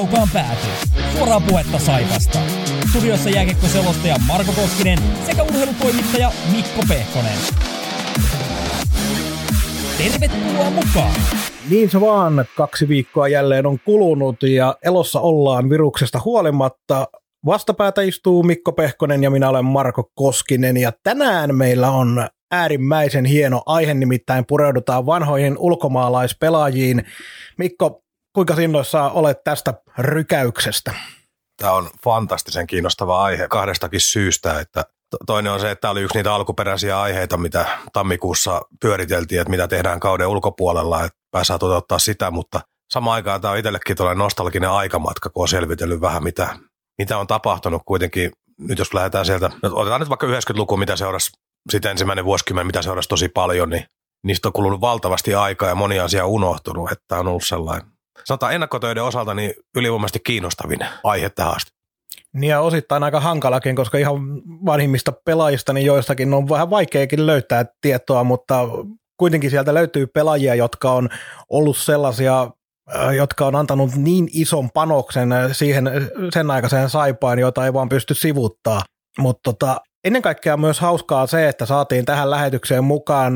kaukaan pääty. Suoraa puhetta Saipasta. Studiossa jääkiekkoselostaja Marko Koskinen sekä urheilutoimittaja Mikko Pehkonen. Tervetuloa mukaan! Niin se vaan, kaksi viikkoa jälleen on kulunut ja elossa ollaan viruksesta huolimatta. Vastapäätä istuu Mikko Pehkonen ja minä olen Marko Koskinen ja tänään meillä on äärimmäisen hieno aihe, nimittäin pureudutaan vanhoihin ulkomaalaispelaajiin. Mikko, kuinka innoissa olet tästä rykäyksestä? Tämä on fantastisen kiinnostava aihe kahdestakin syystä, että Toinen on se, että tämä oli yksi niitä alkuperäisiä aiheita, mitä tammikuussa pyöriteltiin, että mitä tehdään kauden ulkopuolella, että pääsee toteuttaa sitä, mutta samaan aikaan tämä on itsellekin tuollainen nostalginen aikamatka, kun on selvitellyt vähän, mitä, mitä on tapahtunut kuitenkin. Nyt jos lähdetään sieltä, otetaan nyt vaikka 90-luku, mitä seurasi sitten ensimmäinen vuosikymmen, mitä seurasi tosi paljon, niin niistä on kulunut valtavasti aikaa ja moni asia on unohtunut, että on ollut sellainen, sanotaan ennakkotöiden osalta niin ylivoimaisesti kiinnostavin aihe tähän asti. Niin ja osittain aika hankalakin, koska ihan vanhimmista pelaajista niin joistakin on vähän vaikeakin löytää tietoa, mutta kuitenkin sieltä löytyy pelaajia, jotka on ollut sellaisia, äh, jotka on antanut niin ison panoksen siihen sen aikaiseen saipaan, jota ei vaan pysty sivuttaa. Mutta tota, ennen kaikkea myös hauskaa se, että saatiin tähän lähetykseen mukaan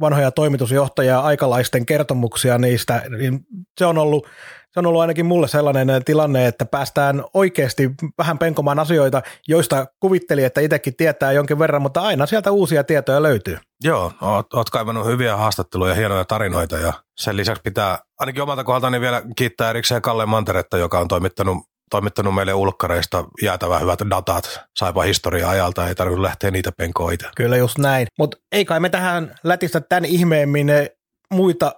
vanhoja toimitusjohtajia aikalaisten kertomuksia niistä. Niin se on ollut se on ollut ainakin mulle sellainen tilanne, että päästään oikeasti vähän penkomaan asioita, joista kuvitteli, että itsekin tietää jonkin verran, mutta aina sieltä uusia tietoja löytyy. Joo, oot, oot kaivannut hyviä haastatteluja, hienoja tarinoita ja sen lisäksi pitää ainakin omalta kohdaltani vielä kiittää erikseen Kalle Manteretta, joka on toimittanut toimittanut meille ulkkareista jäätävä hyvät datat saipa historia ajalta, ei tarvitse lähteä niitä penkoon itse. Kyllä just näin, mutta ei kai me tähän lätistä tämän ihmeemmin muita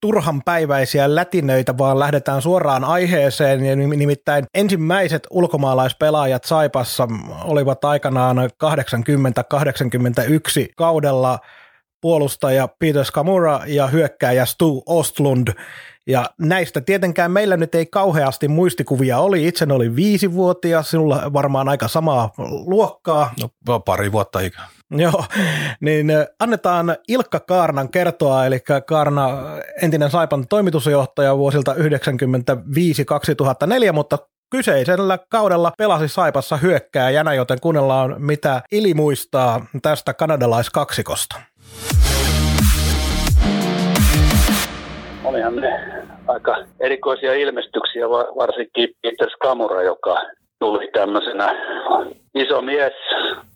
turhan päiväisiä lätinöitä, vaan lähdetään suoraan aiheeseen. Ja nimittäin ensimmäiset ulkomaalaispelaajat Saipassa olivat aikanaan 80-81 kaudella puolustaja Peter Skamura ja hyökkääjä Stu Ostlund. Ja näistä tietenkään meillä nyt ei kauheasti muistikuvia oli. Itse oli viisivuotias, sinulla varmaan aika samaa luokkaa. No pari vuotta ikään. Joo, niin annetaan Ilkka Kaarnan kertoa, eli Kaarna entinen Saipan toimitusjohtaja vuosilta 1995-2004, mutta kyseisellä kaudella pelasi Saipassa hyökkääjänä, joten kuunnellaan mitä Ili muistaa tästä kanadalaiskaksikosta. Olihan ne aika erikoisia ilmestyksiä, varsinkin Peter Skamura, joka tuli tämmöisenä iso mies,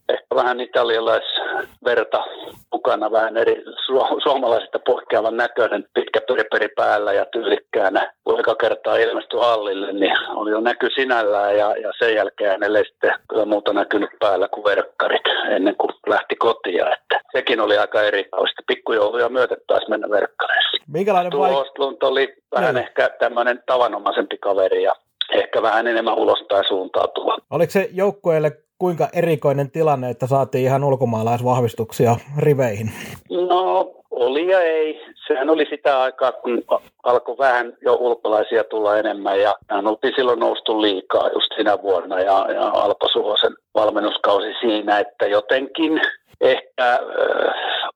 ehkä vähän italialaisverta mukana, vähän eri su- suomalaisista poikkeavan näköinen, pitkä periperi päällä ja tyylikkäänä. Kun eka kertaa ilmestyi hallille, niin oli jo näky sinällään ja, ja sen jälkeen hänelle sitten kyllä muuta näkynyt päällä kuin verkkarit ennen kuin lähti kotiin. Että sekin oli aika erikoista. Pikkujouluja myötä taas mennä verkkareissa. Minkälainen Tuo vaik- oli vähän no. ehkä tämmöinen tavanomaisempi kaveri ja ehkä vähän enemmän ulospäin suuntautuva. Oliko se joukkueelle kuinka erikoinen tilanne, että saatiin ihan ulkomaalaisvahvistuksia riveihin? No oli ja ei. Sehän oli sitä aikaa, kun alkoi vähän jo ulkolaisia tulla enemmän ja hän oltiin silloin noustu liikaa just sinä vuonna ja, ja Alpo Suhosen valmennuskausi siinä, että jotenkin ehkä äh,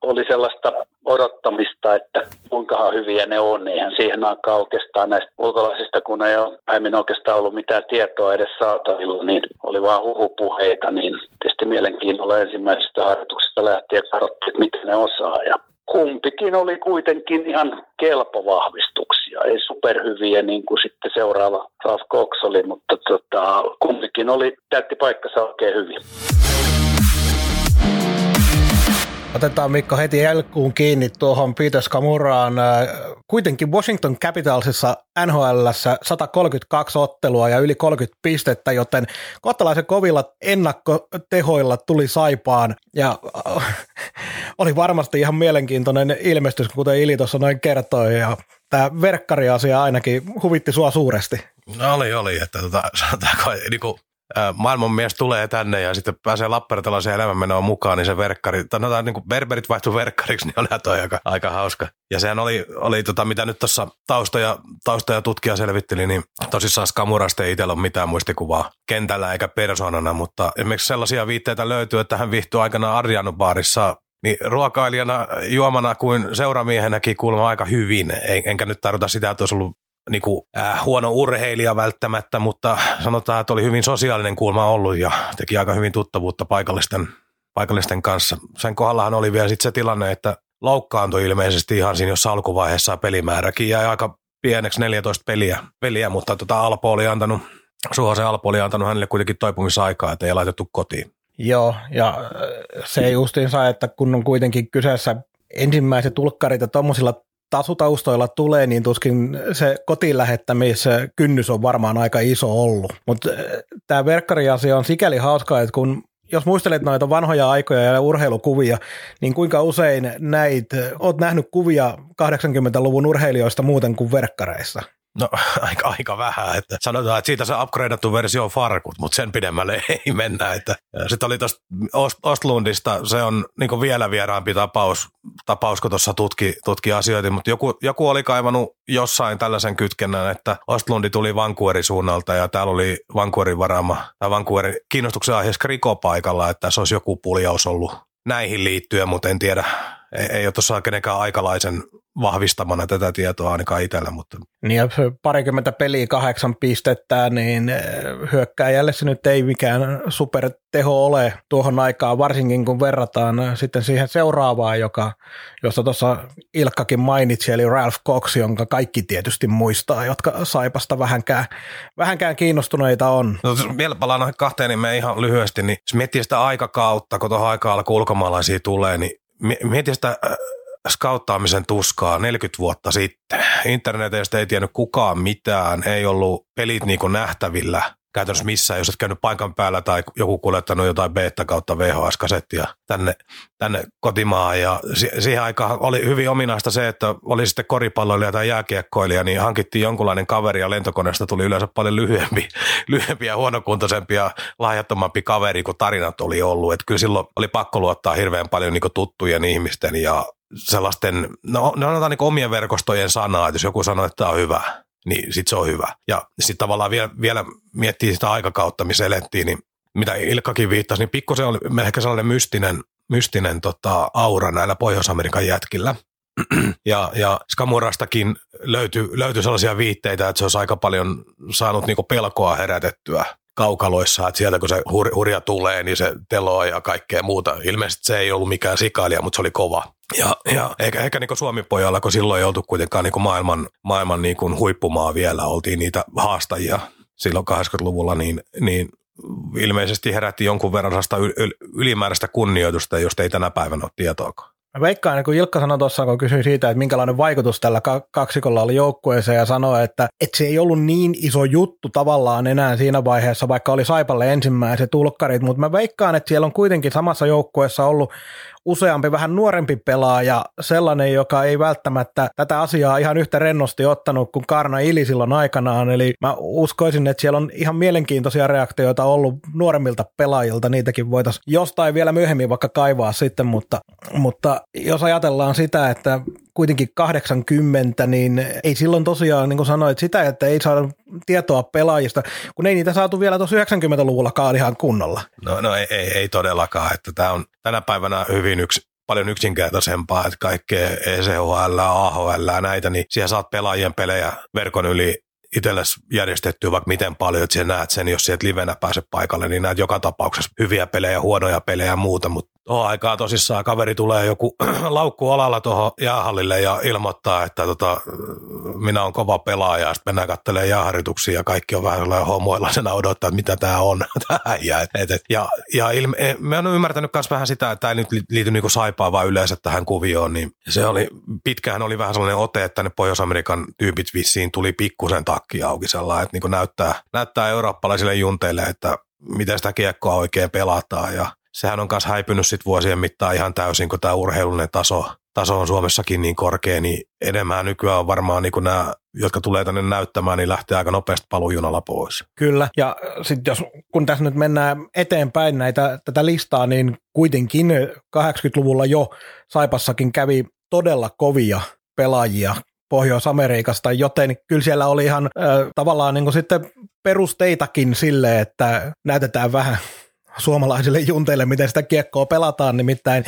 oli sellaista odottamista, että kuinka hyviä ne on. Eihän siihen aikaan oikeastaan näistä ulkolaisista, kun ei ole aiemmin oikeastaan ollut mitään tietoa edes saatavilla, niin oli vaan huhupuheita, niin tietysti mielenkiinnolla ensimmäisestä harjoituksesta lähtien katsottiin, että mitä ne osaa. Ja kumpikin oli kuitenkin ihan kelpo vahvistuksia, ei superhyviä niin kuin sitten seuraava Ralph Cox oli, mutta tota, kumpikin oli, täytti paikkansa oikein hyvin. Otetaan Mikko heti alkuun kiinni tuohon Peter Skamuraan. Kuitenkin Washington Capitalsissa NHL 132 ottelua ja yli 30 pistettä, joten kohtalaisen kovilla ennakkotehoilla tuli Saipaan ja äh, oli varmasti ihan mielenkiintoinen ilmestys, kuten Ili tuossa noin kertoi ja tämä verkkariasia ainakin huvitti sua suuresti. No oli, oli, että tota, sanotaanko, niin kuin maailmanmies tulee tänne ja sitten pääsee Lappeenrantalaisen elämänmenoon mukaan, niin se verkkari, tai no, niin kuin berberit vaihtui verkkariksi, niin oli toi aika, aika hauska. Ja sehän oli, oli tota, mitä nyt tuossa taustoja, taustoja tutkija selvitteli, niin tosissaan Skamurasta ei itsellä ole mitään muistikuvaa kentällä eikä persoonana, mutta esimerkiksi sellaisia viitteitä löytyy, että hän viihtyi aikana Arjanu baarissa niin ruokailijana, juomana kuin seuramiehenäkin kuulemma aika hyvin. En, enkä nyt tarkoita sitä, että olisi ollut niin kuin, äh, huono urheilija välttämättä, mutta sanotaan, että oli hyvin sosiaalinen kulma ollut ja teki aika hyvin tuttavuutta paikallisten, paikallisten kanssa. Sen kohdallahan oli vielä sitten se tilanne, että loukkaantui ilmeisesti ihan siinä jossain alkuvaiheessa pelimääräkin jäi aika pieneksi 14 peliä, peliä mutta tota Alpo oli antanut, Suhosen Alpo oli antanut hänelle kuitenkin toipumisaikaa, että ei laitettu kotiin. Joo, ja se justiinsa, että kun on kuitenkin kyseessä ensimmäiset tulkkarit ja tuommoisilla tasutaustoilla tulee, niin tuskin se kotiin lähettämiskynnys on varmaan aika iso ollut. Mutta tämä verkkariasia on sikäli hauska, että kun jos muistelet noita vanhoja aikoja ja urheilukuvia, niin kuinka usein näit, oot nähnyt kuvia 80-luvun urheilijoista muuten kuin verkkareissa? No aika, aika vähän, että sanotaan, että siitä se upgradeattu versio on farkut, mutta sen pidemmälle ei mennä. Että, sitten oli tuosta Ostlundista, se on niin vielä vieraampi tapaus, tapaus kun tuossa tutki, tutki asioita, mutta joku, joku oli kaivannut jossain tällaisen kytkennän, että Ostlundi tuli Vancouverin suunnalta ja täällä oli Vancouverin varaama, tai Vancouverin kiinnostuksen aiheessa paikalla, että se olisi joku puljaus ollut näihin liittyen, mutta en tiedä, ei, ei ole tuossa kenenkään aikalaisen vahvistamana tätä tietoa ainakaan itsellä. Mutta. Niin ja parikymmentä peliä kahdeksan pistettä, niin eh, hyökkääjälle se nyt ei mikään superteho ole tuohon aikaan, varsinkin kun verrataan sitten siihen seuraavaan, joka, josta tuossa Ilkkakin mainitsi, eli Ralph Cox, jonka kaikki tietysti muistaa, jotka Saipasta vähänkään, vähänkään kiinnostuneita on. No, vielä palaan kahteen, niin me ihan lyhyesti, niin jos miettii sitä aikakautta, kun tuohon aikaan alkoi ulkomaalaisia tulee, niin mieti sitä äh, skauttaamisen tuskaa 40 vuotta sitten. Internetistä ei tiennyt kukaan mitään, ei ollut pelit niin kuin nähtävillä käytännössä missään, jos et käynyt paikan päällä tai joku kuljettanut jotain beta kautta VHS-kasettia tänne, tänne kotimaahan. Ja siihen aikaan oli hyvin ominaista se, että oli sitten koripalloilija tai jääkiekkoilija, niin hankittiin jonkunlainen kaveri ja lentokoneesta tuli yleensä paljon lyhyempi, lyhyempi ja huonokuntoisempi ja lahjattomampi kaveri kuin tarinat oli ollut. Että kyllä silloin oli pakko luottaa hirveän paljon niin tuttujen ihmisten ja sellaisten, no ne on niin omien verkostojen sanaa, että jos joku sanoo, että tämä on hyvä, niin sitten se on hyvä. Ja sitten tavallaan vielä, vielä miettii sitä aikakautta, missä elettiin, niin mitä Ilkkakin viittasi, niin pikkusen oli ehkä sellainen mystinen, mystinen tota, aura näillä Pohjois-Amerikan jätkillä. ja, ja Skamurastakin löytyi, löytyi sellaisia viitteitä, että se olisi aika paljon saanut niinku pelkoa herätettyä kaukaloissa, että sieltä kun se hur, hurja tulee, niin se teloa ja kaikkea muuta. Ilmeisesti se ei ollut mikään sikailija, mutta se oli kova. Ja, ja ehkä, ehkä niin Suomi-pojalla, kun silloin ei oltu kuitenkaan niin maailman, maailman niin huippumaa vielä, oltiin niitä haastajia silloin 80-luvulla, niin, niin ilmeisesti herätti jonkun verran ylimääräistä kunnioitusta, josta ei tänä päivänä ole tietoakaan. Mä veikkaan, niin kun Ilkka sanoi tuossa, kun kysyin siitä, että minkälainen vaikutus tällä kaksikolla oli joukkueeseen ja sanoi, että, että se ei ollut niin iso juttu tavallaan enää siinä vaiheessa, vaikka oli Saipalle ensimmäiset ulkkarit, mutta mä veikkaan, että siellä on kuitenkin samassa joukkueessa ollut useampi vähän nuorempi pelaaja, sellainen, joka ei välttämättä tätä asiaa ihan yhtä rennosti ottanut kuin Karna Ili silloin aikanaan. Eli mä uskoisin, että siellä on ihan mielenkiintoisia reaktioita ollut nuoremmilta pelaajilta, niitäkin voitaisiin jostain vielä myöhemmin vaikka kaivaa sitten, mutta, mutta jos ajatellaan sitä, että kuitenkin 80, niin ei silloin tosiaan, niin kuin sanoit, sitä, että ei saada tietoa pelaajista, kun ei niitä saatu vielä tuossa 90-luvullakaan ihan kunnolla. No, no ei, ei, ei todellakaan, että tämä on tänä päivänä hyvin yksi paljon yksinkertaisempaa, että kaikkea ECHL, AHL näitä, niin siellä saat pelaajien pelejä verkon yli itsellesi järjestettyä vaikka miten paljon, että sinä näet sen, jos sieltä livenä pääse paikalle, niin näet joka tapauksessa hyviä pelejä, huonoja pelejä ja muuta, mutta tuohon aikaa tosissaan. Kaveri tulee joku laukku alalla tuohon jäähallille ja ilmoittaa, että tota, minä olen kova pelaaja. Ja sitten mennään katselemaan jääharjoituksia ja kaikki on vähän sellainen homoillaisena odottaa, että mitä tämä on. ja, et, et, ja, ja ilme, e, mä oon ymmärtänyt myös vähän sitä, että tämä ei nyt liity niinku saipaa vaan yleensä tähän kuvioon, niin se oli, pitkään oli vähän sellainen ote, että ne Pohjois-Amerikan tyypit vissiin tuli pikkusen takki auki sellainen, että niinku näyttää, näyttää eurooppalaisille junteille, että miten sitä kiekkoa oikein pelataan ja sehän on myös häipynyt sit vuosien mittaan ihan täysin, kun tämä urheilullinen taso, taso on Suomessakin niin korkea, niin enemmän nykyään on varmaan niin nämä, jotka tulee tänne näyttämään, niin lähtee aika nopeasti paluujunalla pois. Kyllä, ja sitten jos, kun tässä nyt mennään eteenpäin näitä, tätä listaa, niin kuitenkin 80-luvulla jo Saipassakin kävi todella kovia pelaajia Pohjois-Amerikasta, joten kyllä siellä oli ihan äh, tavallaan niin sitten perusteitakin sille, että näytetään vähän suomalaisille junteille, miten sitä kiekkoa pelataan, nimittäin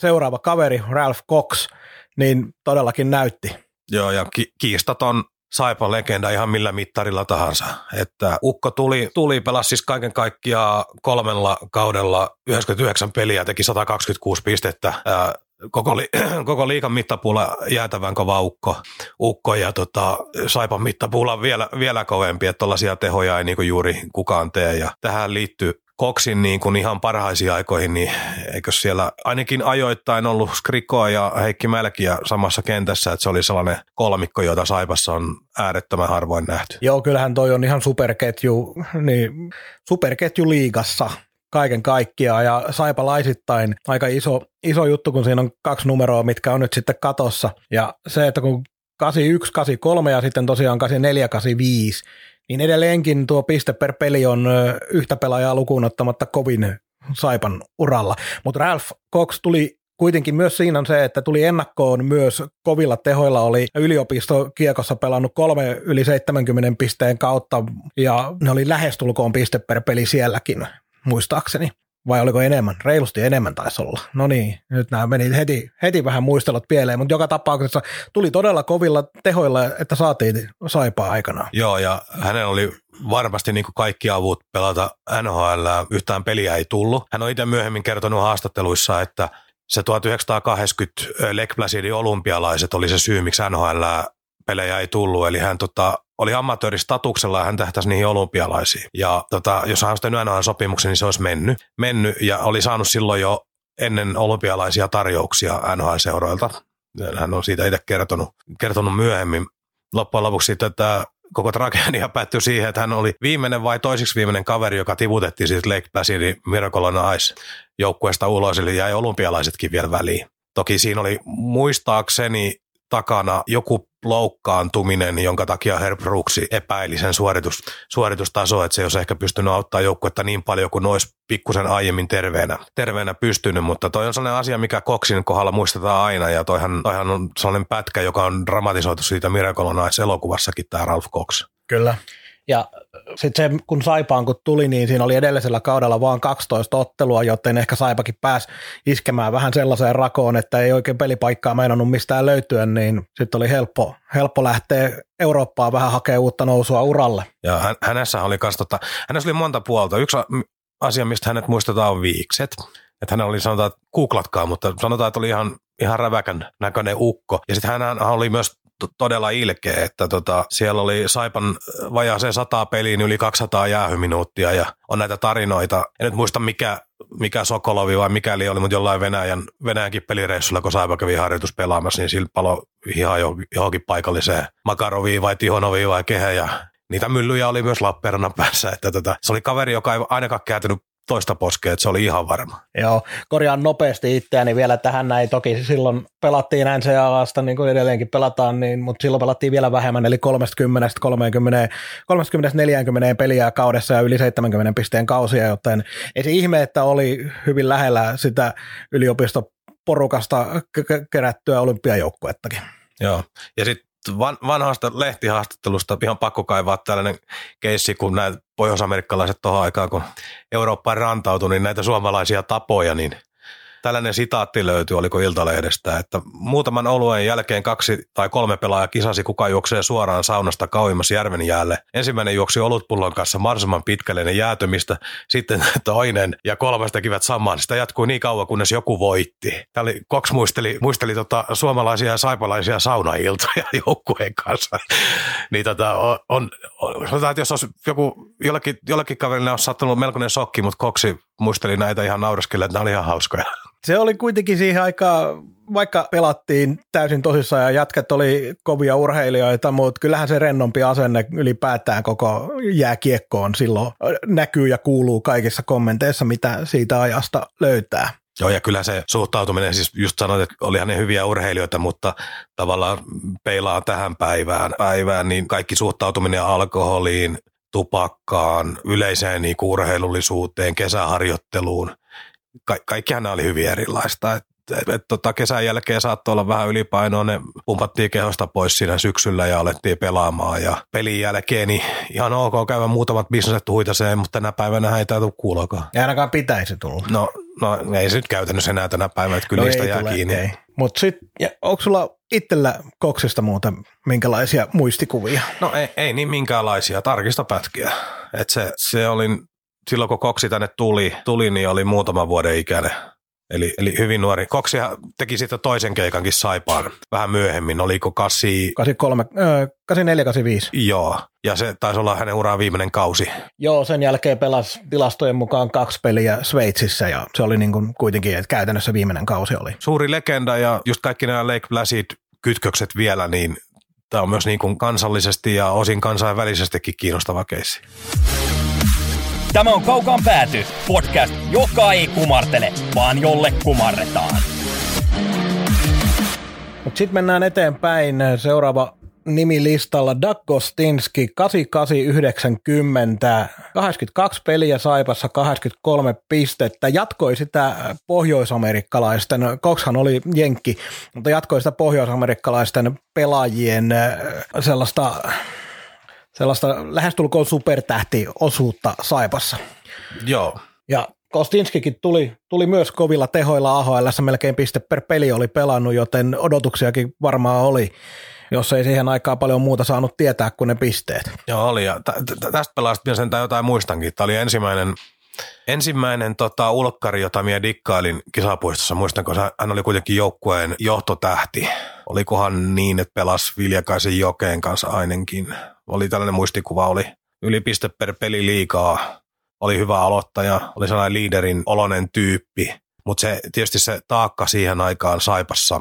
seuraava kaveri, Ralph Cox, niin todellakin näytti. Joo, ja ki- kiistaton Saipan legenda ihan millä mittarilla tahansa. Että Ukko tuli, tuli pelasi siis kaiken kaikkiaan kolmella kaudella 99 peliä, teki 126 pistettä. Ää, koko, li, koko liikan mittapuulla jäätävän kova ukko, ukko ja tota, Saipan mittapuulla vielä, vielä kovempi, että tällaisia tehoja ei niin juuri kukaan tee. Ja tähän liittyy Koksin niin kuin ihan parhaisiin aikoihin, niin eikö siellä ainakin ajoittain ollut Skrikoa ja Heikki Mälkiä samassa kentässä, että se oli sellainen kolmikko, jota Saipassa on äärettömän harvoin nähty. Joo, kyllähän toi on ihan superketju, niin superketju liigassa kaiken kaikkiaan ja saipalaisittain aika iso, iso juttu, kun siinä on kaksi numeroa, mitkä on nyt sitten katossa. Ja se, että kun 81, 83 ja sitten tosiaan 84, 85, niin edelleenkin tuo piste per peli on yhtä pelaajaa lukuun ottamatta kovin Saipan uralla. Mutta Ralph Cox tuli kuitenkin myös siinä on se, että tuli ennakkoon myös kovilla tehoilla, oli yliopisto kiekossa pelannut kolme yli 70 pisteen kautta ja ne oli lähestulkoon piste per peli sielläkin, muistaakseni. Vai oliko enemmän? Reilusti enemmän taisi olla. No niin, nyt nämä meni heti, heti vähän muistelot pieleen, mutta joka tapauksessa tuli todella kovilla tehoilla, että saatiin saipaa aikana. Joo, ja hänellä oli varmasti niin kuin kaikki avut pelata NHL. Yhtään peliä ei tullut. Hän on itse myöhemmin kertonut haastatteluissa, että se 1980 Lake Placidin olympialaiset oli se syy, miksi NHL pelejä ei tullut. Eli hän tota, oli amatööristatuksella ja hän tähtäisi niihin olympialaisiin. Ja tota, jos hän olisi tehnyt NHL-sopimuksen, niin se olisi mennyt, mennyt ja oli saanut silloin jo ennen olympialaisia tarjouksia NHL-seuroilta. Hän on siitä itse kertonut, kertonut myöhemmin. Loppujen lopuksi sitten tämä koko tragedia päättyi siihen, että hän oli viimeinen vai toisiksi viimeinen kaveri, joka tivutettiin siis Lake Placidin Miracle on Ice joukkueesta ulos, eli jäi olympialaisetkin vielä väliin. Toki siinä oli muistaakseni takana joku loukkaantuminen, jonka takia Herb Brooksi epäili sen suoritus, suoritustasoa, että se ei olisi ehkä pystynyt auttaa joukkuetta niin paljon kuin olisi pikkusen aiemmin terveenä, terveenä pystynyt, mutta toi on sellainen asia, mikä Koksin kohdalla muistetaan aina, ja toihan, toihan on sellainen pätkä, joka on dramatisoitu siitä Miracle on elokuvassakin tämä Ralph Cox. Kyllä. Ja sitten se, kun Saipaan kun tuli, niin siinä oli edellisellä kaudella vaan 12 ottelua, joten ehkä Saipakin pääsi iskemään vähän sellaiseen rakoon, että ei oikein pelipaikkaa meinannut mistään löytyä, niin sitten oli helppo, helppo lähteä Eurooppaan vähän hakemaan uutta nousua uralle. Ja hän, hänessä oli kans, tota, hänessä oli monta puolta. Yksi asia, mistä hänet muistetaan on viikset. Että hän oli sanotaan, että googlatkaa, mutta sanotaan, että oli ihan, ihan räväkän näköinen ukko. Ja sitten hän oli myös todella ilkeä, että tota, siellä oli Saipan vajaaseen sataa peliin yli 200 jäähyminuuttia ja on näitä tarinoita. En nyt muista mikä, mikä Sokolovi vai mikäli oli, mutta jollain Venäjän, Venäjänkin pelireissulla, kun Saipa kävi harjoitus pelaamassa, niin sillä palo ihan johonkin paikalliseen Makaroviin vai Tihonoviin vai kehe ja niitä myllyjä oli myös Lappeenrannan päässä. Että tota, se oli kaveri, joka ei ainakaan kääntynyt toista poskea, että se oli ihan varma. Joo, korjaan nopeasti itseäni vielä tähän näin. Toki silloin pelattiin NCAAsta, niin kuin edelleenkin pelataan, niin, mutta silloin pelattiin vielä vähemmän, eli 30 30 30-40 peliä kaudessa ja yli 70 pisteen kausia, joten ei se ihme, että oli hyvin lähellä sitä yliopistoporukasta kerättyä olympiajoukkuettakin. Joo, ja sitten van, vanhasta lehtihaastattelusta ihan pakko kaivaa tällainen keissi, kun näitä pohjoisamerikkalaiset tuohon aikaan, kun Eurooppaan rantautui, niin näitä suomalaisia tapoja, niin tällainen sitaatti löytyy, oliko Iltalehdestä, että muutaman oluen jälkeen kaksi tai kolme pelaajaa kisasi, kuka juoksee suoraan saunasta kauimmas järven jäälle. Ensimmäinen juoksi olutpullon kanssa mahdollisimman pitkälle ne jäätymistä, sitten toinen ja kolmas tekivät saman. Sitä jatkuu niin kauan, kunnes joku voitti. Tämä oli, Cox muisteli, muisteli tota, suomalaisia ja saipalaisia saunailtoja joukkueen kanssa. niin tota, on, on, sanotaan, että jos olisi joku, jollekin, jollekin kaverille olisi sattunut melkoinen sokki, mutta Coxi muisteli näitä ihan naureskelle, että nämä oli ihan hauskoja. Se oli kuitenkin siihen aikaan, vaikka pelattiin täysin tosissaan ja jatket oli kovia urheilijoita, mutta kyllähän se rennompi asenne ylipäätään koko jääkiekkoon silloin näkyy ja kuuluu kaikissa kommenteissa, mitä siitä ajasta löytää. Joo, ja kyllä se suhtautuminen, siis just sanoit, että olihan ne hyviä urheilijoita, mutta tavallaan peilaa tähän päivään, päivään niin kaikki suhtautuminen alkoholiin, tupakkaan, yleiseen niin urheilullisuuteen, kesäharjoitteluun – ka- kaikkihan nämä oli hyvin erilaista. Et, et, et, tota, kesän jälkeen saattoi olla vähän ylipainoa, ne pumpattiin kehosta pois siinä syksyllä ja alettiin pelaamaan. Ja pelin jälkeen niin ihan ok käydä muutamat bisneset huitaseen, mutta tänä päivänä ei tule kuulokaan. Ei ainakaan pitäisi tulla. No, no ei se nyt käytännössä enää tänä päivänä, että kyllä no niistä jää tule, kiinni. Mutta sitten, onko sulla itsellä koksista muuten minkälaisia muistikuvia? No ei, ei niin minkäänlaisia, tarkista pätkiä. Et se, se oli, silloin kun koksi tänne tuli, tuli, niin oli muutama vuoden ikäinen. Eli, eli hyvin nuori. Koksi teki sitten toisen keikankin Saipaan vähän myöhemmin. Oliko 8... 83, äh, 84, 85. Joo, ja se taisi olla hänen uraan viimeinen kausi. Joo, sen jälkeen pelasi tilastojen mukaan kaksi peliä Sveitsissä ja se oli niin kuin kuitenkin, että käytännössä viimeinen kausi oli. Suuri legenda ja just kaikki nämä Lake Placid kytkökset vielä, niin tämä on myös niin kuin kansallisesti ja osin kansainvälisestikin kiinnostava keissi. Tämä on Kaukaan pääty, podcast, joka ei kumartele, vaan jolle kumarretaan. Sitten mennään eteenpäin. Seuraava nimi listalla Doug Gostinski 8890, 82 peliä Saipassa, 83 pistettä. Jatkoi sitä pohjoisamerikkalaisten, Kokshan oli jenkki, mutta jatkoi sitä pohjoisamerikkalaisten pelaajien äh, sellaista sellaista lähestulkoon supertähtiosuutta Saipassa. Joo. Ja Kostinskikin tuli, tuli myös kovilla tehoilla AHL, melkein piste per peli oli pelannut, joten odotuksiakin varmaan oli, jos ei siihen aikaan paljon muuta saanut tietää kuin ne pisteet. Joo, oli. Ja tästä pelaasta sen jotain muistankin. Tämä oli ensimmäinen, ensimmäinen tota, ulkkari, jota minä dikkailin kisapuistossa. Muistan, koska hän oli kuitenkin joukkueen johtotähti. Olikohan niin, että pelasi Viljakaisen Jokeen kanssa ainakin? Oli tällainen muistikuva, oli yli piste per peli liikaa, oli hyvä aloittaja, oli sellainen liiderin olonen tyyppi, mutta se, tietysti se taakka siihen aikaan Saipassa,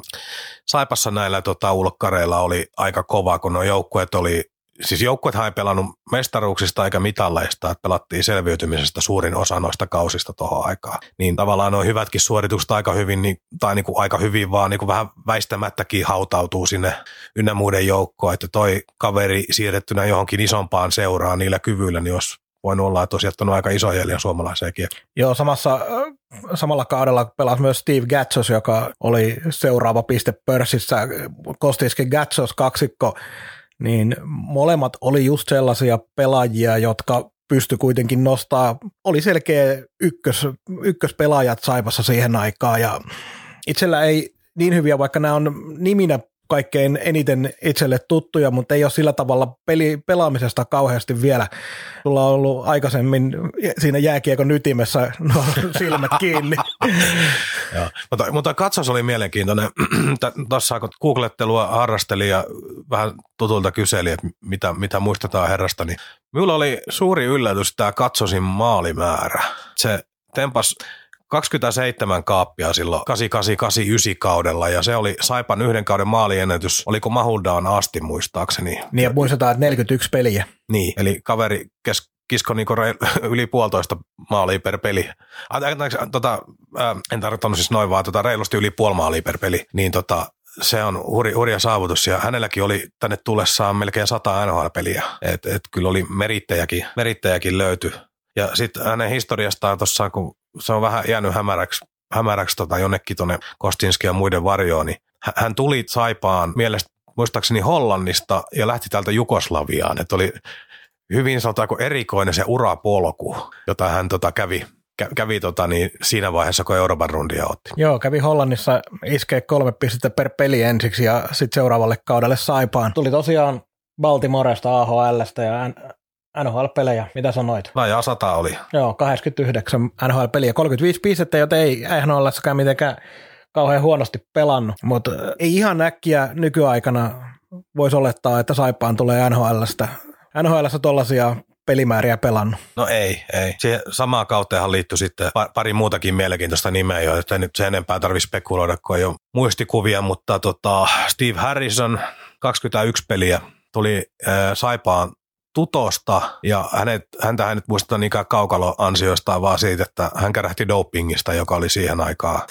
Saipassa näillä tota, ulkkareilla oli aika kova, kun nuo joukkueet oli siis joukkuethan ei pelannut mestaruuksista eikä mitalleista, että pelattiin selviytymisestä suurin osa noista kausista tuohon aikaan. Niin tavallaan nuo hyvätkin suoritukset aika hyvin, niin, tai niin kuin aika hyvin vaan niin kuin vähän väistämättäkin hautautuu sinne ynnä muiden joukkoon, että toi kaveri siirrettynä johonkin isompaan seuraan niillä kyvyillä, niin jos voinut olla, että olisi jättänyt aika iso jäljen suomalaiseenkin. Joo, samassa, samalla kaudella pelasi myös Steve Gatsos, joka oli seuraava piste pörssissä. Kostiski Gatsos kaksikko niin molemmat oli just sellaisia pelaajia, jotka pysty kuitenkin nostaa, oli selkeä ykkös, ykköspelaajat Saipassa siihen aikaan. Ja itsellä ei niin hyviä, vaikka nämä on niminä kaikkein eniten itselle tuttuja, mutta ei ole sillä tavalla peli, pelaamisesta kauheasti vielä. Sulla on ollut aikaisemmin siinä jääkiekon ytimessä no, silmät kiinni. Joo. Mutta, mutta katsos oli mielenkiintoinen. Tuossa kun googlettelua harrasteli ja vähän tutulta kyseli, että mitä, mitä muistetaan herrasta, niin minulla oli suuri yllätys tämä katsosin maalimäärä. Se tempas 27 kaappia silloin 8889 kaudella ja se oli Saipan yhden kauden maaliennätys. Oliko Mahuldaan asti muistaakseni? Niin ja muistetaan, että 41 peliä. Niin, eli kaveri kes, kisko niinku yli puolitoista maalia per peli. Anteeksi, tota, en tarkoittanut siis noin vaan tota, reilusti yli puoli maalia per peli. Niin tota, se on huri, hurja saavutus ja hänelläkin oli tänne tullessaan melkein sata NHL-peliä. Et, et kyllä oli merittäjäkin, merittäjäkin löyty. Ja sitten hänen historiastaan tuossa, kun se on vähän jäänyt hämäräksi, hämäräksi tota jonnekin tuonne Kostinski ja muiden varjoon, niin hän tuli Saipaan mielestä muistaakseni Hollannista ja lähti täältä Jugoslaviaan. Että oli hyvin sanotaanko erikoinen se urapolku, jota hän tota kävi, kävi tota, niin siinä vaiheessa, kun Euroopan rundia otti. Joo, kävi Hollannissa iskee kolme pistettä per peli ensiksi ja sitten seuraavalle kaudelle Saipaan. Tuli tosiaan Baltimoresta, AHLstä ja NHL-pelejä, mitä sanoit? Vajaa sata oli. Joo, 89 NHL-peliä, 35 pistettä, joten ei NHLssäkään mitenkään kauhean huonosti pelannut, mutta ei ihan äkkiä nykyaikana voisi olettaa, että Saipaan tulee NHLstä. NHLssä tuollaisia pelimääriä pelannut. No ei, ei. Siihen samaan kauteenhan liittyi sitten pari muutakin mielenkiintoista nimeä, joita nyt sen enempää tarvitse spekuloida, kun ei ole muistikuvia, mutta tota, Steve Harrison, 21 peliä, tuli äh, Saipaan tutosta ja hänet, häntä hän nyt muisteta niinkään kaukalo-ansioistaan, vaan siitä, että hän kärähti dopingista, joka oli siihen aikaan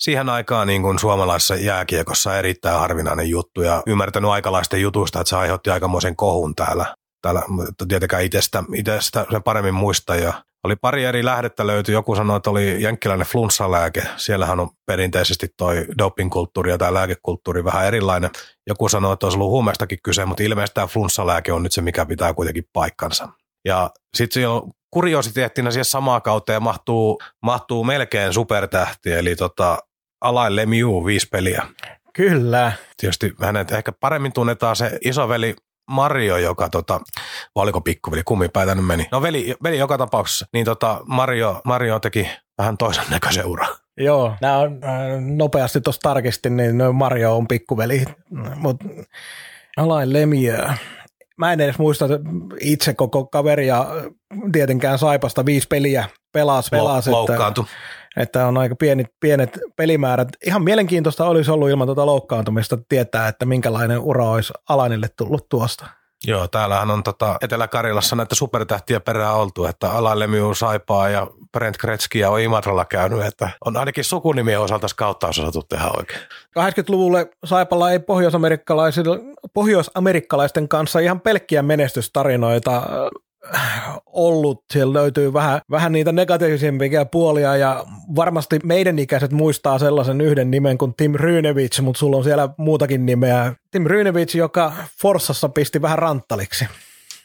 siihen aikaan niin kuin suomalaisessa jääkiekossa erittäin harvinainen juttu ja ymmärtänyt aikalaisten jutusta, että se aiheutti aikamoisen kohun täällä. täällä mutta tietenkään itsestä, itsestä sen paremmin muista ja oli pari eri lähdettä löytyi. Joku sanoi, että oli jenkkiläinen flunssalääke. Siellähän on perinteisesti toi dopingkulttuuri ja tämä lääkekulttuuri vähän erilainen. Joku sanoi, että olisi ollut huumeestakin kyse, mutta ilmeisesti tämä flunssalääke on nyt se, mikä pitää kuitenkin paikkansa. Ja sitten on kuriositeettina siihen samaa kautta ja mahtuu, mahtuu melkein supertähti, eli tota, Alain Lemieux viisi peliä. Kyllä. Tietysti hänet ehkä paremmin tunnetaan se isoveli Mario, joka tota, vai oliko pikkuveli, kummipäitä nyt meni. No veli, veli joka tapauksessa, niin tota Mario, Mario teki vähän toisen näköisen ura. Joo, nämä on äh, nopeasti tuossa tarkistin, niin Mario on pikkuveli, mutta Alain Lemieux. Mä en edes muista itse koko kaveria tietenkään Saipasta viisi peliä pelas, pelas Loukkaantui. Että, että, on aika pienet, pienet pelimäärät. Ihan mielenkiintoista olisi ollut ilman tuota loukkaantumista tietää, että minkälainen ura olisi Alainille tullut tuosta. Joo, täällähän on tota Etelä-Karjalassa näitä supertähtiä perään oltu, että Alain Lemieux Saipaa ja Brent Gretzkia on Imatralla käynyt, että on ainakin sukunimien osalta skauttaus osattu tehdä oikein. 80-luvulle Saipalla ei pohjois-amerikkalaisten kanssa ihan pelkkiä menestystarinoita ollut. Siellä löytyy vähän, vähän niitä negatiivisempia puolia ja varmasti meidän ikäiset muistaa sellaisen yhden nimen kuin Tim Rynevich, mutta sulla on siellä muutakin nimeä. Tim Rynevich, joka Forssassa pisti vähän ranttaliksi.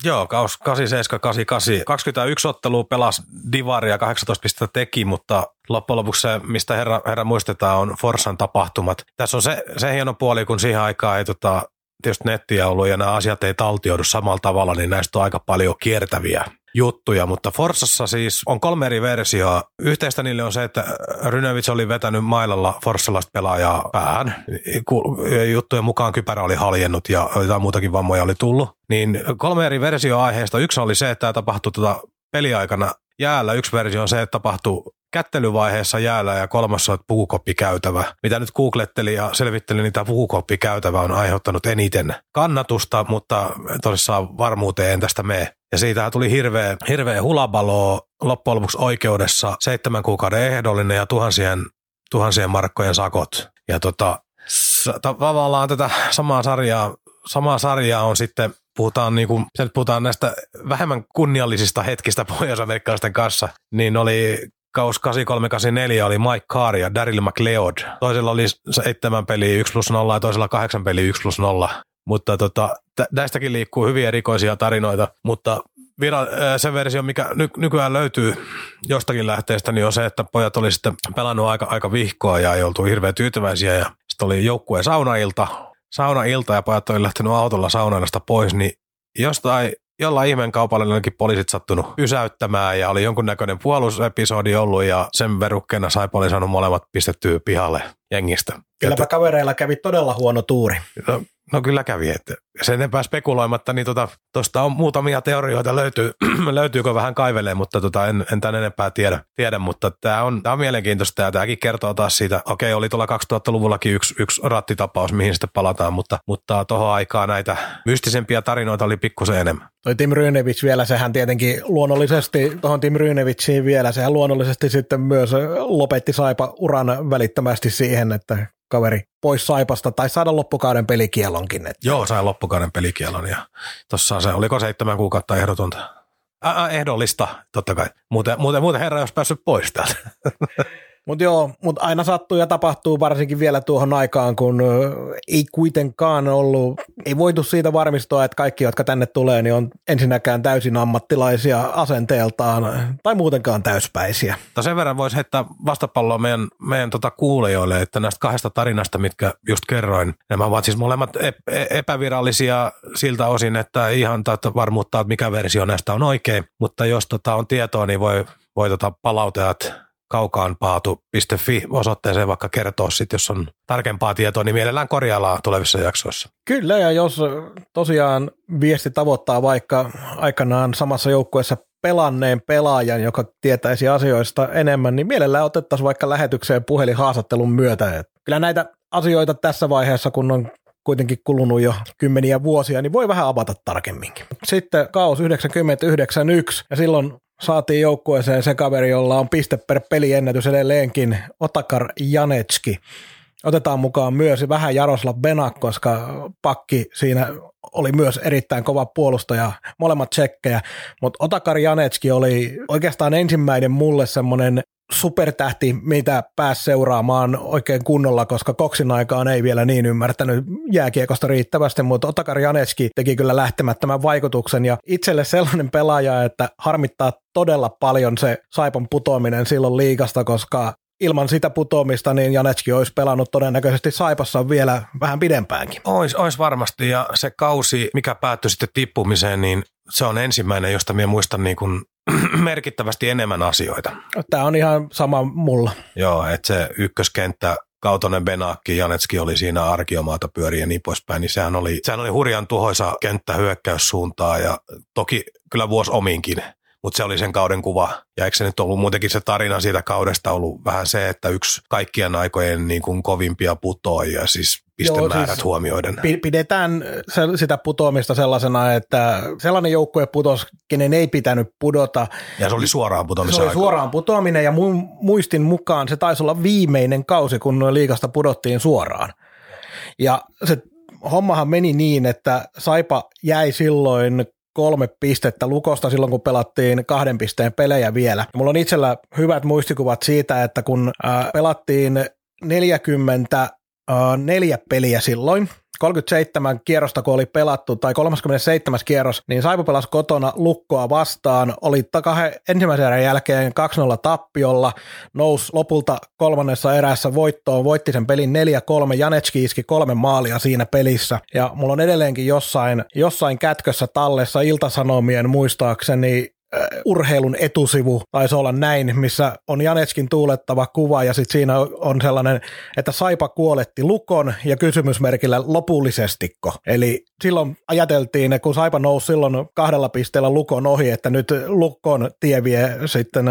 Joo, kaus 87, 88. 21 ottelua pelasi Divaria, 18 pistettä teki, mutta loppujen lopuksi se, mistä herra, herra muistetaan, on Forssan tapahtumat. Tässä on se, se hieno puoli, kun siihen aikaan ei tota, tietysti nettiä ollut ja nämä asiat ei taltioidu samalla tavalla, niin näistä on aika paljon kiertäviä juttuja, mutta Forsassa siis on kolme eri versioa. Yhteistä niille on se, että Rynevits oli vetänyt mailalla forssalaista pelaajaa päähän. Juttujen mukaan kypärä oli haljennut ja jotain muutakin vammoja oli tullut. Niin kolme eri versioa aiheesta. Yksi oli se, että tämä tapahtui tuota peliaikana jäällä. Yksi versio on se, että tapahtui kättelyvaiheessa jäällä ja kolmas on puukoppikäytävä. Mitä nyt googletteli ja selvitteli, niin tämä puukoppikäytävä on aiheuttanut eniten kannatusta, mutta tosissaan varmuuteen en tästä mene. Ja siitä tuli hirveä, hirveä hulabalo loppujen lopuksi oikeudessa, seitsemän kuukauden ehdollinen ja tuhansien, tuhansien markkojen sakot. Ja tota, tavallaan tätä samaa sarjaa, samaa sarjaa on sitten puhutaan, niin kuin, puhutaan näistä vähemmän kunniallisista hetkistä pohjois-amerikkalaisten kanssa, niin oli kaus 8384 oli Mike Carr ja Daryl McLeod. Toisella oli seitsemän peliä 1 plus 0 ja toisella kahdeksan peliä 1 plus 0. Mutta tota, tästäkin liikkuu hyvin erikoisia tarinoita, mutta vira, se versio, mikä ny, nykyään löytyy jostakin lähteestä, niin on se, että pojat oli sitten pelannut aika, aika vihkoa ja ei oltu hirveän tyytyväisiä ja sitten oli joukkueen saunailta, saunailta ja pojat oli lähtenyt autolla saunailasta pois, niin jostain jollain ihmeen kaupalla ainakin poliisit sattunut pysäyttämään ja oli jonkunnäköinen puolusepisodi ollut ja sen verukkeena sai oli saanut molemmat pistettyä pihalle jengistä. Kylläpä kavereilla kävi todella huono tuuri. No, No kyllä kävi, että sen enempää spekuloimatta, niin tuosta tota, on muutamia teorioita löytyy, löytyykö vähän kaivelee, mutta tota, en, en tämän enempää tiedä, tiedä mutta tämä on, tää on mielenkiintoista ja tämäkin kertoo taas siitä, okei oli tuolla 2000-luvullakin yksi, yksi rattitapaus, mihin sitten palataan, mutta, mutta tuohon aikaan näitä mystisempiä tarinoita oli pikkusen enemmän. Toi Tim Rynevich vielä, sehän tietenkin luonnollisesti, tuohon Tim Rynevichiin vielä, sehän luonnollisesti sitten myös lopetti Saipa uran välittömästi siihen, että kaveri pois Saipasta tai saada loppukauden pelikielonkin. Että. Joo, sai loppukauden pelikielon ja tuossa se, oliko seitsemän kuukautta ehdotonta? Ää, ehdollista, totta kai. Muuten, muuten, muuten herra jos päässyt pois täältä. Mutta joo, mutta aina sattuu ja tapahtuu varsinkin vielä tuohon aikaan, kun ei kuitenkaan ollut, ei voitu siitä varmistua, että kaikki, jotka tänne tulee, niin on ensinnäkään täysin ammattilaisia asenteeltaan tai muutenkaan täyspäisiä. No sen verran voisi heittää vastapalloa meidän, meidän tota kuulijoille, että näistä kahdesta tarinasta, mitkä just kerroin, nämä ovat siis molemmat epävirallisia siltä osin, että ihan varmuuttaa, että mikä versio näistä on oikein, mutta jos tota on tietoa, niin voi, voi tota palautajat kaukaanpaatu.fi osoitteeseen vaikka kertoa sitten, jos on tarkempaa tietoa, niin mielellään korjaillaan tulevissa jaksoissa. Kyllä, ja jos tosiaan viesti tavoittaa vaikka aikanaan samassa joukkueessa pelanneen pelaajan, joka tietäisi asioista enemmän, niin mielellään otettaisiin vaikka lähetykseen puhelinhaastattelun myötä. Kyllä näitä asioita tässä vaiheessa, kun on kuitenkin kulunut jo kymmeniä vuosia, niin voi vähän avata tarkemminkin. Sitten kaos 1991, ja silloin saatiin joukkueeseen se kaveri, jolla on piste per peli ennätys edelleenkin, Otakar Janetski. Otetaan mukaan myös vähän Jaroslav Benak, koska pakki siinä oli myös erittäin kova puolustaja, molemmat tsekkejä, mutta Otakar Janetski oli oikeastaan ensimmäinen mulle semmoinen supertähti, mitä pääsi seuraamaan oikein kunnolla, koska Koksin aikaan ei vielä niin ymmärtänyt jääkiekosta riittävästi, mutta Otakar Janeski teki kyllä lähtemättömän vaikutuksen ja itselle sellainen pelaaja, että harmittaa todella paljon se Saipan putoaminen silloin liikasta, koska ilman sitä putoamista, niin Janetski olisi pelannut todennäköisesti Saipassa vielä vähän pidempäänkin. Ois, ois varmasti, ja se kausi, mikä päättyi sitten tippumiseen, niin se on ensimmäinen, josta minä muistan niin kuin merkittävästi enemmän asioita. Tämä on ihan sama mulla. Joo, että se ykköskenttä Kautonen, Benakki, Janetski oli siinä arkiomaata pyöriä ja niin poispäin, niin sehän oli, sehän oli hurjan tuhoisa kenttä hyökkäyssuuntaan ja toki kyllä vuosi ominkin mutta se oli sen kauden kuva. Ja eikö se nyt ollut muutenkin se tarina siitä kaudesta ollut vähän se, että yksi kaikkien aikojen niin kuin kovimpia putoajia, siis pistemäärät Joo, siis huomioiden. Pidetään sitä putoamista sellaisena, että sellainen joukkue putos, kenen ei pitänyt pudota. Ja se oli suoraan putoamisen Se oli suoraan putoaminen ja muistin mukaan se taisi olla viimeinen kausi, kun liikasta pudottiin suoraan. Ja se hommahan meni niin, että Saipa jäi silloin kolme pistettä Lukosta silloin, kun pelattiin kahden pisteen pelejä vielä. Mulla on itsellä hyvät muistikuvat siitä, että kun pelattiin 44 peliä silloin, 37 kierrosta, kun oli pelattu, tai 37 kierros, niin Saipa pelasi kotona Lukkoa vastaan, oli takahe ensimmäisen erän jälkeen 2-0 tappiolla, nousi lopulta kolmannessa erässä voittoon, voitti sen pelin 4-3, Janetski iski kolme maalia siinä pelissä, ja mulla on edelleenkin jossain, jossain kätkössä tallessa iltasanomien muistaakseni urheilun etusivu, taisi olla näin, missä on Janetskin tuulettava kuva ja sitten siinä on sellainen, että Saipa kuoletti Lukon ja kysymysmerkillä lopullisestiko. Eli silloin ajateltiin, kun Saipa nousi silloin kahdella pisteellä Lukon ohi, että nyt Lukon tie vie sitten